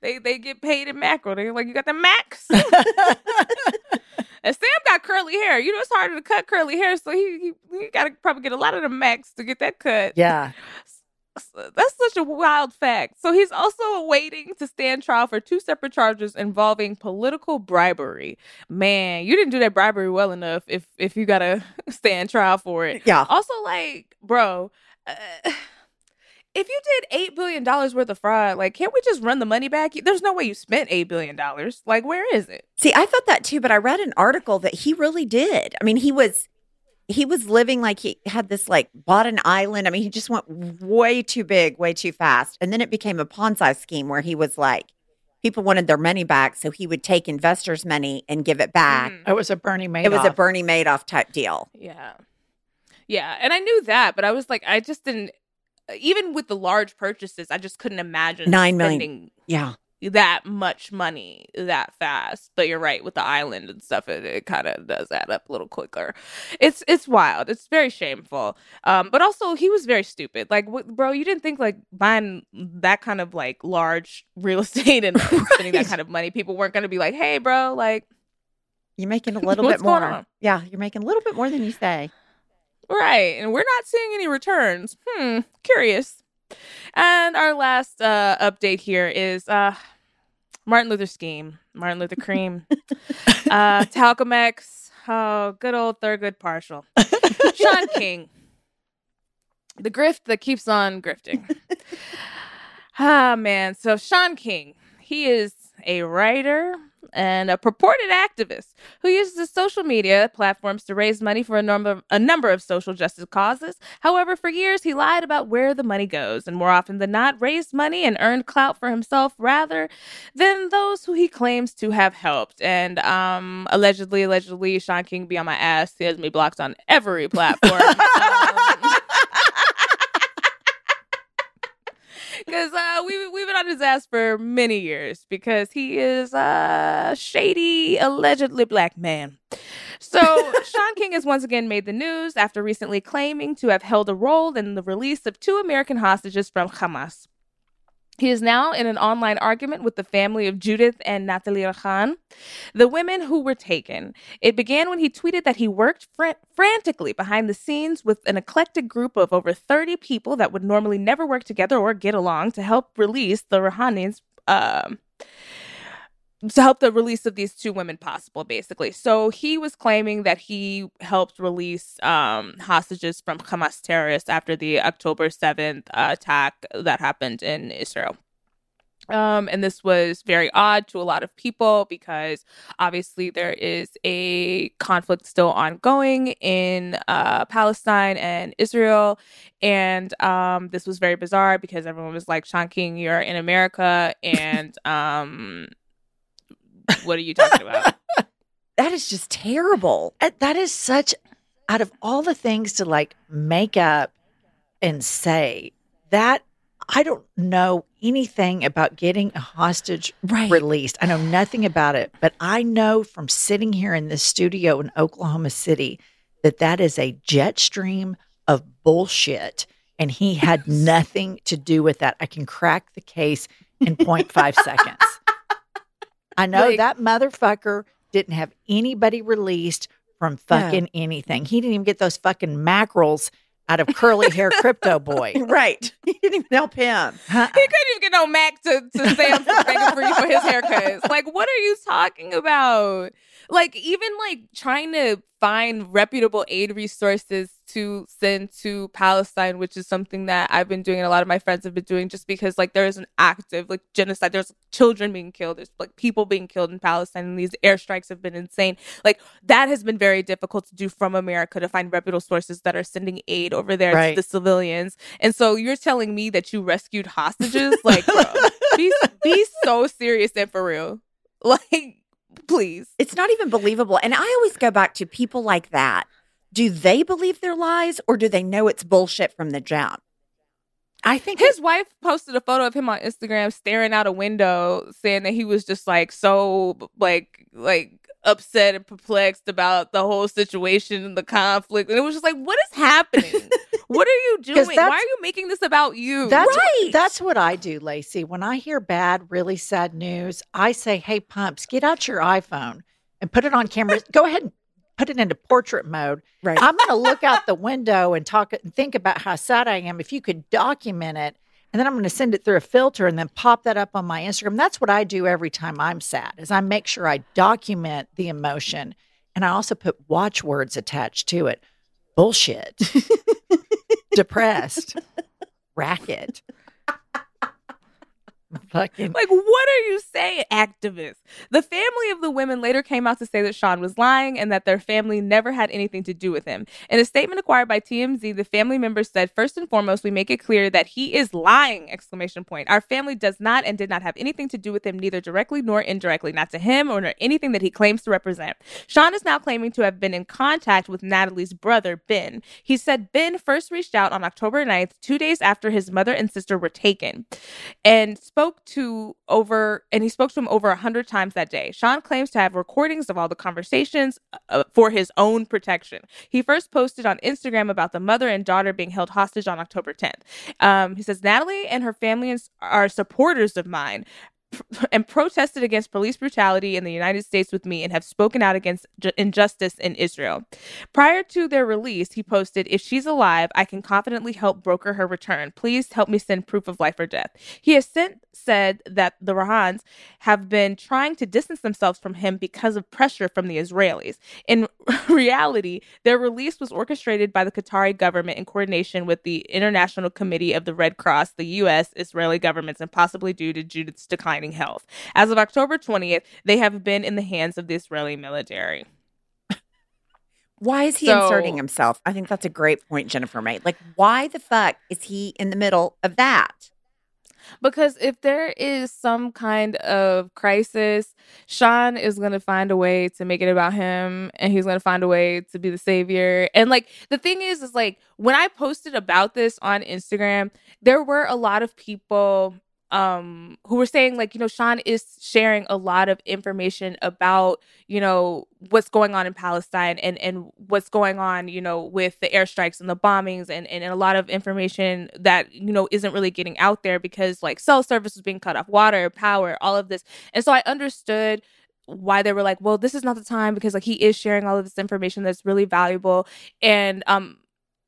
they they get paid in mackerel. They're like, you got the max. <laughs> and Sam got curly hair. You know, it's harder to cut curly hair, so he he, he got to probably get a lot of the max to get that cut. Yeah. That's such a wild fact. So he's also awaiting to stand trial for two separate charges involving political bribery. Man, you didn't do that bribery well enough if if you got to <laughs> stand trial for it. Yeah. Also, like, bro, uh, <sighs> if you did eight billion dollars worth of fraud, like, can't we just run the money back? There's no way you spent eight billion dollars. Like, where is it? See, I thought that too, but I read an article that he really did. I mean, he was he was living like he had this like bought an island. I mean, he just went way too big, way too fast. And then it became a Ponzi scheme where he was like people wanted their money back, so he would take investors' money and give it back. Mhm. It was a Bernie Madoff. It was a Bernie Madoff type deal. Yeah. Yeah. And I knew that, but I was like, I just didn't, even with the large purchases, I just couldn't imagine Nine million. spending Yeah. That much money that fast. But you're right, with the island and stuff, it, it kind of does add up a little quicker. It's it's wild. It's very shameful. Um, but also he was very stupid. Like, bro, you didn't think like buying that kind of like large <laughs> real estate and, and <laughs> spending that kind of money, people weren't going to be like, hey, bro, like, You're making a <laughs> little bit more. Yeah, you're making a little bit more than you say. Right. And we're not seeing any returns. Hmm. Curious. And our last uh, update here is uh, Martin Luther scheme. Martin Luther <laughs> cream. uh, Talcum X. Oh, good old Thurgood Partial. <laughs> Shaun King. The grift that keeps on grifting. <laughs> ah, man. So, Shaun King, he is a writer and a purported activist who uses his social media platforms to raise money for a number a number of social justice causes. However, for years he lied about where the money goes and more often than not raised money and earned clout for himself rather than those who he claims to have helped. And um allegedly allegedly Shaun King be on my ass. He has me blocked on every platform. <laughs> Um, because uh, we we've been on his ass for many years because he is a shady, allegedly black man. So <laughs> Shaun King has once again made the news after recently claiming to have held a role in the release of two American hostages from Hamas. He is now in an online argument with the family of Judith and Natalie Khan, the women who were taken. It began when he tweeted that he worked fran- frantically behind the scenes with an eclectic group of over 30 people that would normally never work together or get along to help release the Raanans. Um, to help the release of these two women possible basically so he was claiming that he helped release um, hostages from hamas terrorists after the october 7th uh, attack that happened in israel um, and this was very odd to a lot of people because obviously there is a conflict still ongoing in uh, Palestine and Israel. And um, this was very bizarre because everyone was like, Shaun King, you're in America. And um, what are you talking about? <laughs> That is just terrible. That is such, out of all the things to like make up and say, that I don't know anything about getting a hostage Right. released. I know nothing about it, but I know from sitting here in this studio in Oklahoma City that that is a jet stream of bullshit. And he had <laughs> nothing to do with that. I can crack the case in 0.5 <laughs> seconds. I know Like- that motherfucker didn't have anybody released from fucking anything. He didn't even get those fucking mackerels out of curly hair <laughs> crypto boy. Right. He didn't even help him. Huh? He couldn't even get no Mac to, to Sam Bankman for his haircuts. Like, what are you talking about? Like, even like trying to find reputable aid resources to send to Palestine, which is something that I've been doing and a lot of my friends have been doing just because like there is an active like genocide. There's children being killed, there's like people being killed in Palestine, and these airstrikes have been insane. Like that has been very difficult to do from America to find reputable sources that are sending aid over there Right. to the civilians. And so you're telling me that you rescued hostages? Like, bro, <laughs> be be so serious and for real. Like, please. It's not even believable. And I always go back to people like that. Do they believe their lies or do they know it's bullshit from the jump? I think His wife posted a photo of him on Instagram staring out a window, saying that he was just like so like like upset and perplexed about the whole situation and the conflict. And it was just like, what is happening? <laughs> what are you doing? Why are you making this about you? That's Right. what, that's what I do, Laci. When I hear bad, really sad news, I say, "Hey, pumps, get out your iPhone and put it on camera. Go ahead and put it into portrait mode. Right. I'm going to look out the window and talk and think about how sad I am. If you could document it, and then I'm going to send it through a filter and then pop that up on my Instagram. That's what I do every time I'm sad. Is I make sure I document the emotion, and I also put watchwords attached to it. Bullshit. <laughs> Depressed. Racket. <laughs> Fucking Like, what are you saying, activists? The family of the women later came out to say that Shaun was lying and that their family never had anything to do with him. In a statement acquired by TMZ, the family members said, first and foremost, we make it clear that he is lying, exclamation point. Our family does not and did not have anything to do with him, neither directly nor indirectly, not to him or anything that he claims to represent. Shaun is now claiming to have been in contact with Natalie's brother, Ben. He said Ben first reached out on October 9th, two days after his mother and sister were taken, and spoke to over, and he spoke to him over a hundred times that day. Shaun claims to have recordings of all the conversations uh, for his own protection. He first posted on Instagram about the mother and daughter being held hostage on October 10th. Um, he says, Natalie and her family are supporters of mine <laughs> and protested against police brutality in the United States with me and have spoken out against ju- injustice in Israel. Prior to their release, he posted, If she's alive, I can confidently help broker her return. Please help me send proof of life or death. He has since said that the Raanans have been trying to distance themselves from him because of pressure from the Israelis. In <laughs> reality, their release was orchestrated by the Qatari government in coordination with the International Committee of the Red Cross, the U.S., Israeli governments, and possibly due to Judith's declining health. As of October 20th, they have been in the hands of the Israeli military. Why is he So- inserting himself? I think that's a great point Jennifer made. Like, why the fuck is he in the middle of that? Because if there is some kind of crisis, Shaun is going to find a way to make it about him and he's going to find a way to be the savior. And like the thing is, is like when I posted about this on Instagram, there were a lot of people um who were saying like you know Shaun is sharing a lot of information about you know what's going on in Palestine and and what's going on you know with the airstrikes and the bombings and and a lot of information that you know isn't really getting out there because like cell service was being cut off water power all of this. And so I understood why they were like well this is not the time because like he is sharing all of this information that's really valuable. And um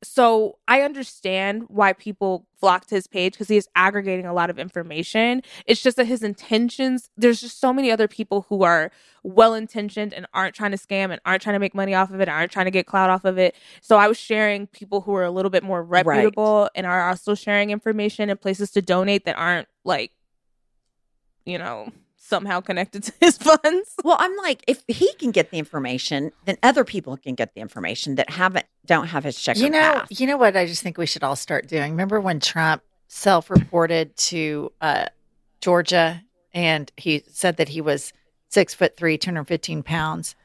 so I understand why people flock to his page because he is aggregating a lot of information. It's just that his intentions, there's just so many other people who are well intentioned and aren't trying to scam and aren't trying to make money off of it, aren't trying to get clout off of it. So I was sharing people who are a little bit more reputable and are also sharing information and places to donate that aren't like, you know, somehow connected to <laughs> his funds. Well, I'm like, if he can get the information, then other people can get the information that haven't don't have his check. You know, you know what? I just think we should all start doing. Remember when Trump self-reported to uh, Georgia, and he said that he was six foot three, two hundred fifteen pounds.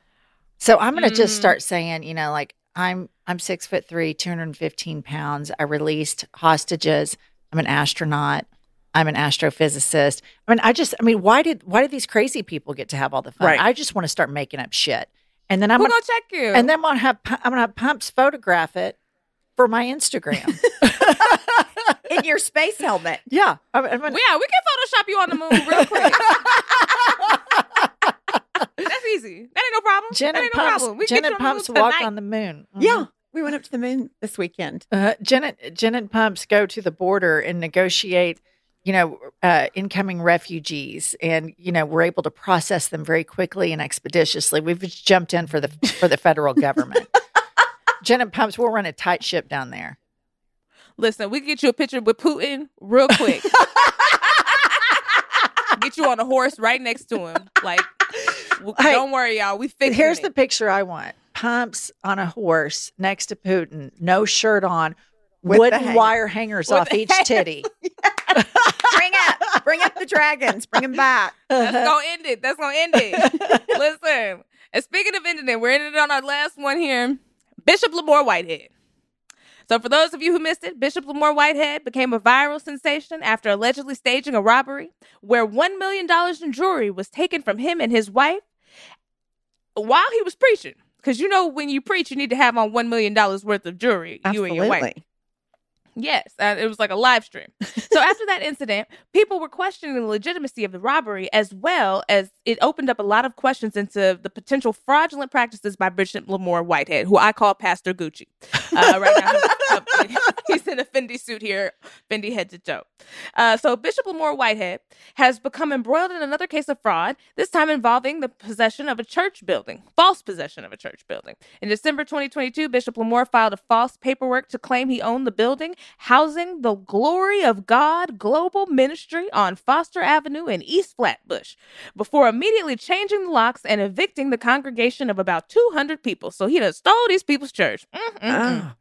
So I'm going to just Mm. start saying, you know, like I'm I'm six foot three, two hundred fifteen pounds. I released hostages. I'm an astronaut. I'm an astrophysicist. I mean, I just, I mean, why did why did these crazy people get to have all the fun? Right. I just want to start making up shit, and then I'm Who gonna, gonna check you? and then I'm gonna have I'm gonna have Pumps photograph it for my Instagram. <laughs> <laughs> in your space helmet. yeah, I'm, I'm gonna, yeah, we can Photoshop you on the moon real quick. <laughs> That's easy. That ain't no problem. Jen that and ain't no Pumps, problem. We Jen get and Pumps moon walk on the moon. Mhm. Yeah, we went up to the moon this weekend. Uh, Jen, and- Jen and Pumps go to the border and negotiate, you know, uh, incoming refugees, and you know we're able to process them very quickly and expeditiously. We've jumped in for the for the federal government. <laughs> Jen and Pumps, we'll run a tight ship down there. Listen, we can get you a picture with Putin real quick. <laughs> get you on a horse right next to him. Like, don't worry, y'all. We fixing Here's it. the picture I want: Pumps on a horse next to Putin, no shirt on, With wooden hanger. wire hangers With off each hanger. titty. <laughs> bring up, bring up the dragons, bring them back. That's uh-huh. gonna end it. That's gonna end it. <laughs> Listen. And speaking of ending it, we're ending it on our last one here. Bishop Lamor Whitehead. So, for those of you who missed it, Bishop Lamor Whitehead became a viral sensation after allegedly staging a robbery where $1 million in jewelry was taken from him and his wife while he was preaching. Because you know, when you preach, you need to have on $1 million worth of jewelry, you and your wife. Yes, uh, it was like a live stream. So <laughs> after that incident, people were questioning the legitimacy of the robbery, as well as it opened up a lot of questions into the potential fraudulent practices by Bishop Lamor Whitehead, who I call Pastor Gucci. Uh, right now, he's, <laughs> he's in a Fendi suit here, Fendi head to toe. Uh, so Bishop Lamor Whitehead has become embroiled in another case of fraud, this time involving the possession of a church building, false possession of a church building. In December 2022, Bishop Lamor filed a false paperwork to claim he owned the building housing the Glory of God Global Ministry on Foster Avenue in East Flatbush before immediately changing the locks and evicting the congregation of about 200 people. So he done stole these people's church. Oh.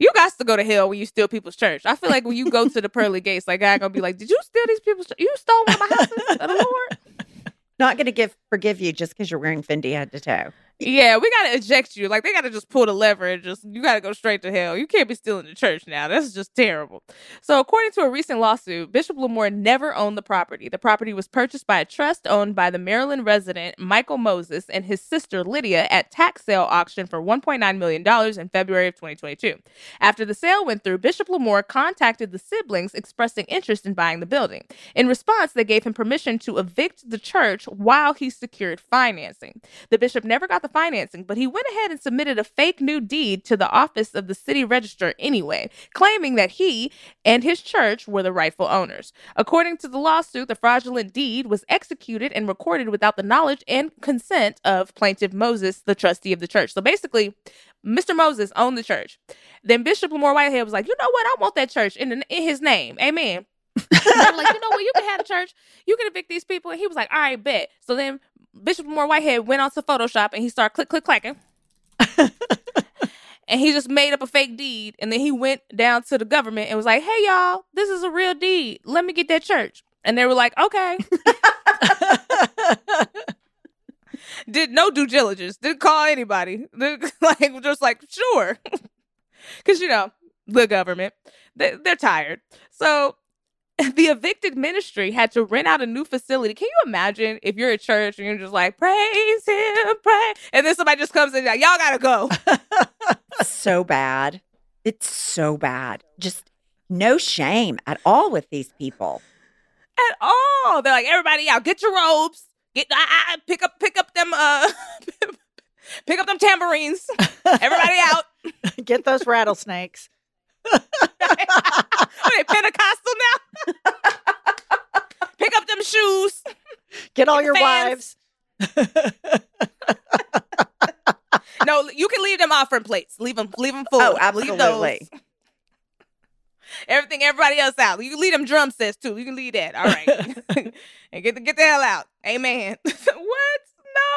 You got to go to hell when you steal people's church. I feel like when you go to the pearly <laughs> gates, like God gonna be like, "Did you steal these people's? Church? You stole one of my houses, of the Lord." <laughs> Not to give forgive you just because you're wearing Fendi head to toe. Yeah, we gotta eject you. Like they gotta just pull the lever and just you gotta go straight to hell. You can't be stealing the church now. That's just terrible. So according to a recent lawsuit, Bishop Lamor never owned the property. The property was purchased by a trust owned by the Maryland resident Michael Moses and his sister Lydia at tax sale auction for $1.9 million in February of 2022. After the sale went through, Bishop Lamor contacted the siblings expressing interest in buying the building. In response, they gave him permission to evict the church while he secured financing. The bishop never got the financing, but he went ahead and submitted a fake new deed to the office of the city register anyway, claiming that he and his church were the rightful owners. According to the lawsuit, the fraudulent deed was executed and recorded without the knowledge and consent of plaintiff Moses, the trustee of the church. So basically, Mr. Moses owned the church. Then Bishop Lamor Whitehead was like, you know what? I want that church in, the, in his name. Amen. <laughs> They were like, you know what? You can have the church. You can evict these people. And he was like, all right, bet. So then Bishop Moore Whitehead went onto Photoshop and he started click, click, clacking. <laughs> and he just made up a fake deed. And then he went down to the government and was like, hey, y'all, this is a real deed. Let me get that church. And they were like, okay. <laughs> Did no due diligence. Didn't call anybody. <laughs> Like, just like, sure. Because, you know, the government, they, they're tired. So <laughs> the evicted ministry had to rent out a new facility. Can you imagine if you're at church and you're just like, praise him, pray, and then somebody just comes in like, y'all gotta go. <laughs> so bad. It's so bad. Just no shame at all with these people. At all. They're like, everybody out, get your robes. Get I, I, pick up pick up them uh <laughs> Pick up them tambourines. Everybody out. Get those rattlesnakes. Are they Pentecostal now? Pick up them shoes. Get all Get your fans. wives. <laughs> No, you can leave them offering plates. Leave them, leave them full. Oh, Leave absolutely. those. <laughs> Everything, everybody else out. You can leave them drum sets too. You can leave that. All right, <laughs> and get the get the hell out. Amen. what?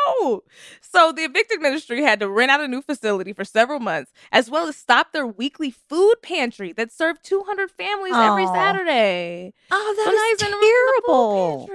No. So the evicted ministry had to rent out a new facility for several months, as well as stop their weekly food pantry that served 200 families every Saturday. Oh, So that now is he's the food terrible.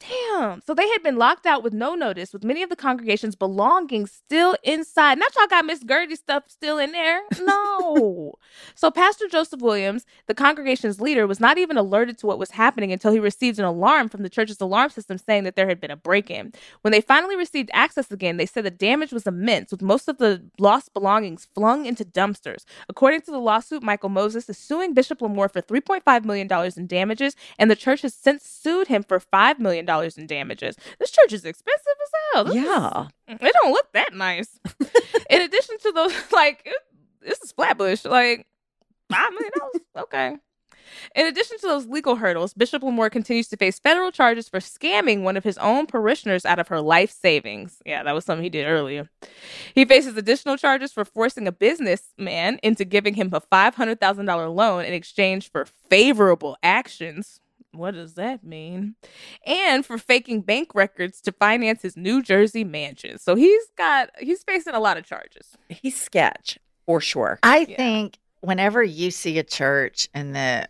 Damn. So they had been locked out with no notice, with many of the congregation's belongings still inside. Not y'all got Miss Gertie stuff still in there. No. so Pastor Joseph Williams, the congregation's leader, was not even alerted to what was happening until he received an alarm from the church's alarm system saying that there had been a break-in. When they finally received access again, they said the damage was immense, with most of the lost belongings flung into dumpsters. According to the lawsuit, Michael Moses is suing Bishop Lamor for $3.5 million in damages, and the church has since sued him for $5 million in damages. This church is expensive as hell. This is- Yeah. it don't look that nice. <laughs> in addition to those, <laughs> like, it, this is Flatbush. Like, $5 million? <laughs> Okay. In addition to those legal hurdles, Bishop Lamor continues to face federal charges for scamming one of his own parishioners out of her life savings. Yeah, that was something he did earlier. He faces additional charges for forcing a businessman into giving him a $500,000 loan in exchange for favorable actions. What does that mean? And for faking bank records to finance his New Jersey mansion. So he's got he's facing a lot of charges. He's sketch for sure. I Yeah. think whenever you see a church and the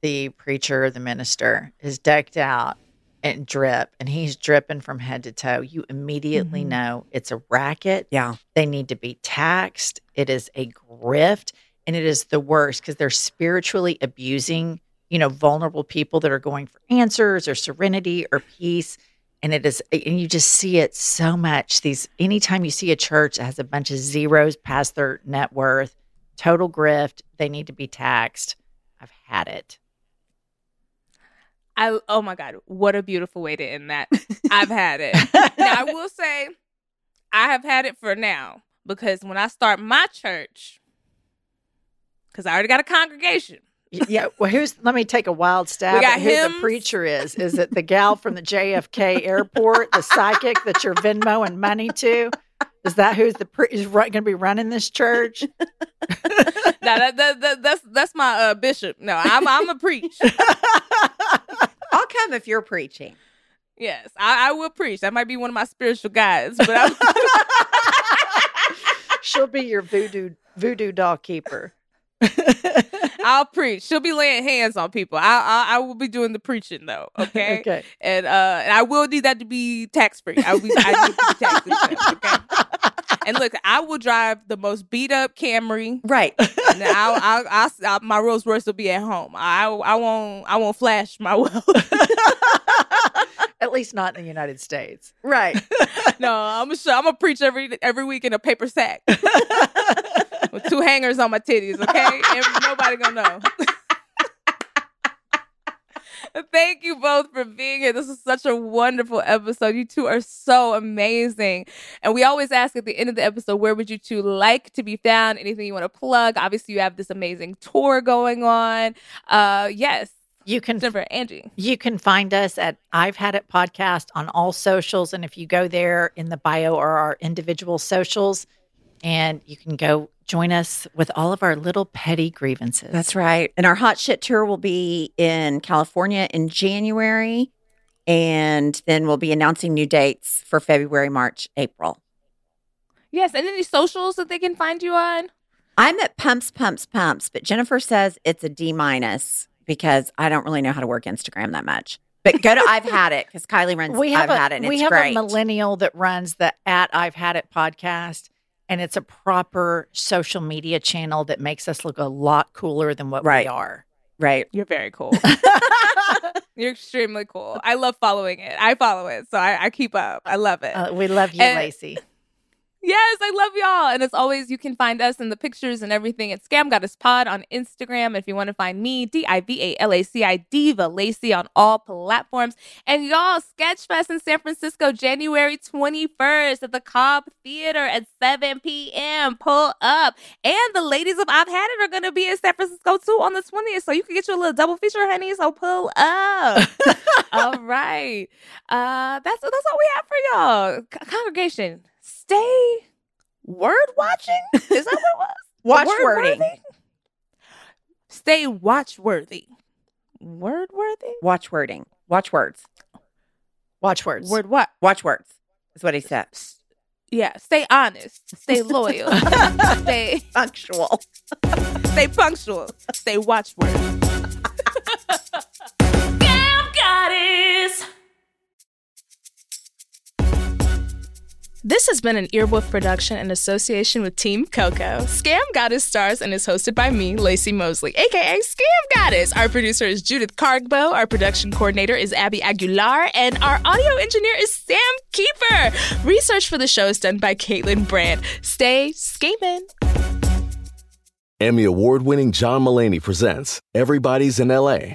the preacher or the minister is decked out and drip and he's dripping from head to toe, you immediately Mhm. know it's a racket. Yeah. They need to be taxed. It is a grift and it is the worst because they're spiritually abusing, you know, vulnerable people that are going for answers or serenity or peace. And it is, and you just see it so much. These, anytime you see a church that has a bunch of zeros past their net worth, total grift, they need to be taxed. I've had it. I oh my god, what a beautiful way to end that. <laughs> I've had it. now I will say I have had it for now because when I start my church, because I already got a congregation. Yeah. Well, who's, let me take a wild stab We got at who the preacher is. Is it the gal from the JFK airport, the psychic that you're Venmoing money to? Is that who's the pre- is going to be running this church? <laughs> Now that, that, that that's that's my uh, bishop. No, I'm I'm a preach. <laughs> I'll come if you're preaching. Yes, I, I will preach. That might be one of my spiritual guides, but I'm, <laughs> She'll be your voodoo voodoo doll keeper. <laughs> I'll preach. She'll be laying hands on people. I, I I will be doing the preaching though. <laughs> Okay. okay. and uh and I will need that to be tax free. I will be, I need to be tax free. Okay. <laughs> And look, I will drive the most beat up Camry. Right. And I'll, I'll, I'll, I'll, my Rolls Royce will be at home. I I won't I won't flash my wealth. At least not in the United States. Right. no, I'm show, I'm gonna preach every every week in a paper sack with two hangers on my titties. Okay, Every, nobody gonna know. <laughs> Thank you both for being here. This is such a wonderful episode. You two are so amazing. And we always ask at the end of the episode, where would you two like to be found? Anything you want to plug? Obviously, you have this amazing tour going on. Uh, yes, You can Jennifer, Angie. You can find us at I've Had It Podcast on all socials. And if you go there in the bio or our individual socials, and you can go join us with all of our little petty grievances. That's right. And our hot shit tour will be in California in January. And then we'll be announcing new dates for February, March, April. Yes, and any socials that they can find you on? I'm at pumps, pumps, pumps, but Jennifer says it's a D minus because I don't really know how to work Instagram that much. But go to I've had it because Kylie runs we have I've a, had it and we it's have great. a millennial that runs the at I've Had It podcast. And it's a proper social media channel that makes us look a lot cooler than what Right. we are. right. You're very cool. <laughs> <laughs> You're extremely cool. I love following it. I follow it, so I, I keep up. I love it. Uh, we love you, And- Laci. Yes, I love y'all. And as always, you can find us in the pictures and everything at Scam Goddess Pod on Instagram. If you want to find me, D I V A L A C I Diva Laci on all platforms. And y'all, Sketchfest in San Francisco, January 21st at the Cobb Theater at 7 p.m. Pull up. And the ladies of I've Had It are going to be in San Francisco too on the 20th. So you can get you a little double feature, honey. So pull up. <laughs> all right. Uh, that's, that's all we have for y'all. C- congregation stay word watching? Is that what it was? <laughs> Watch Word wording. worthy? Stay watch worthy. Word worthy? Watch wording. Watch words. Watch words. Word what? Watch words is what he said. Yeah, stay honest. Stay <laughs> loyal. <laughs> stay Punctual. stay punctual. Stay watch word. Scam Goddess. This has been an Earwolf production in association with Team Coco. Scam Goddess stars and is hosted by me, Laci Mosley, aka Scam Goddess. Our producer is Judith Kargbo, our production coordinator is Abby Aguilar, and our audio engineer is Sam Keeper. Research for the show is done by Kaelyn Brandt. Stay scheming. Emmy award winning John Mulaney presents Everybody's in LA,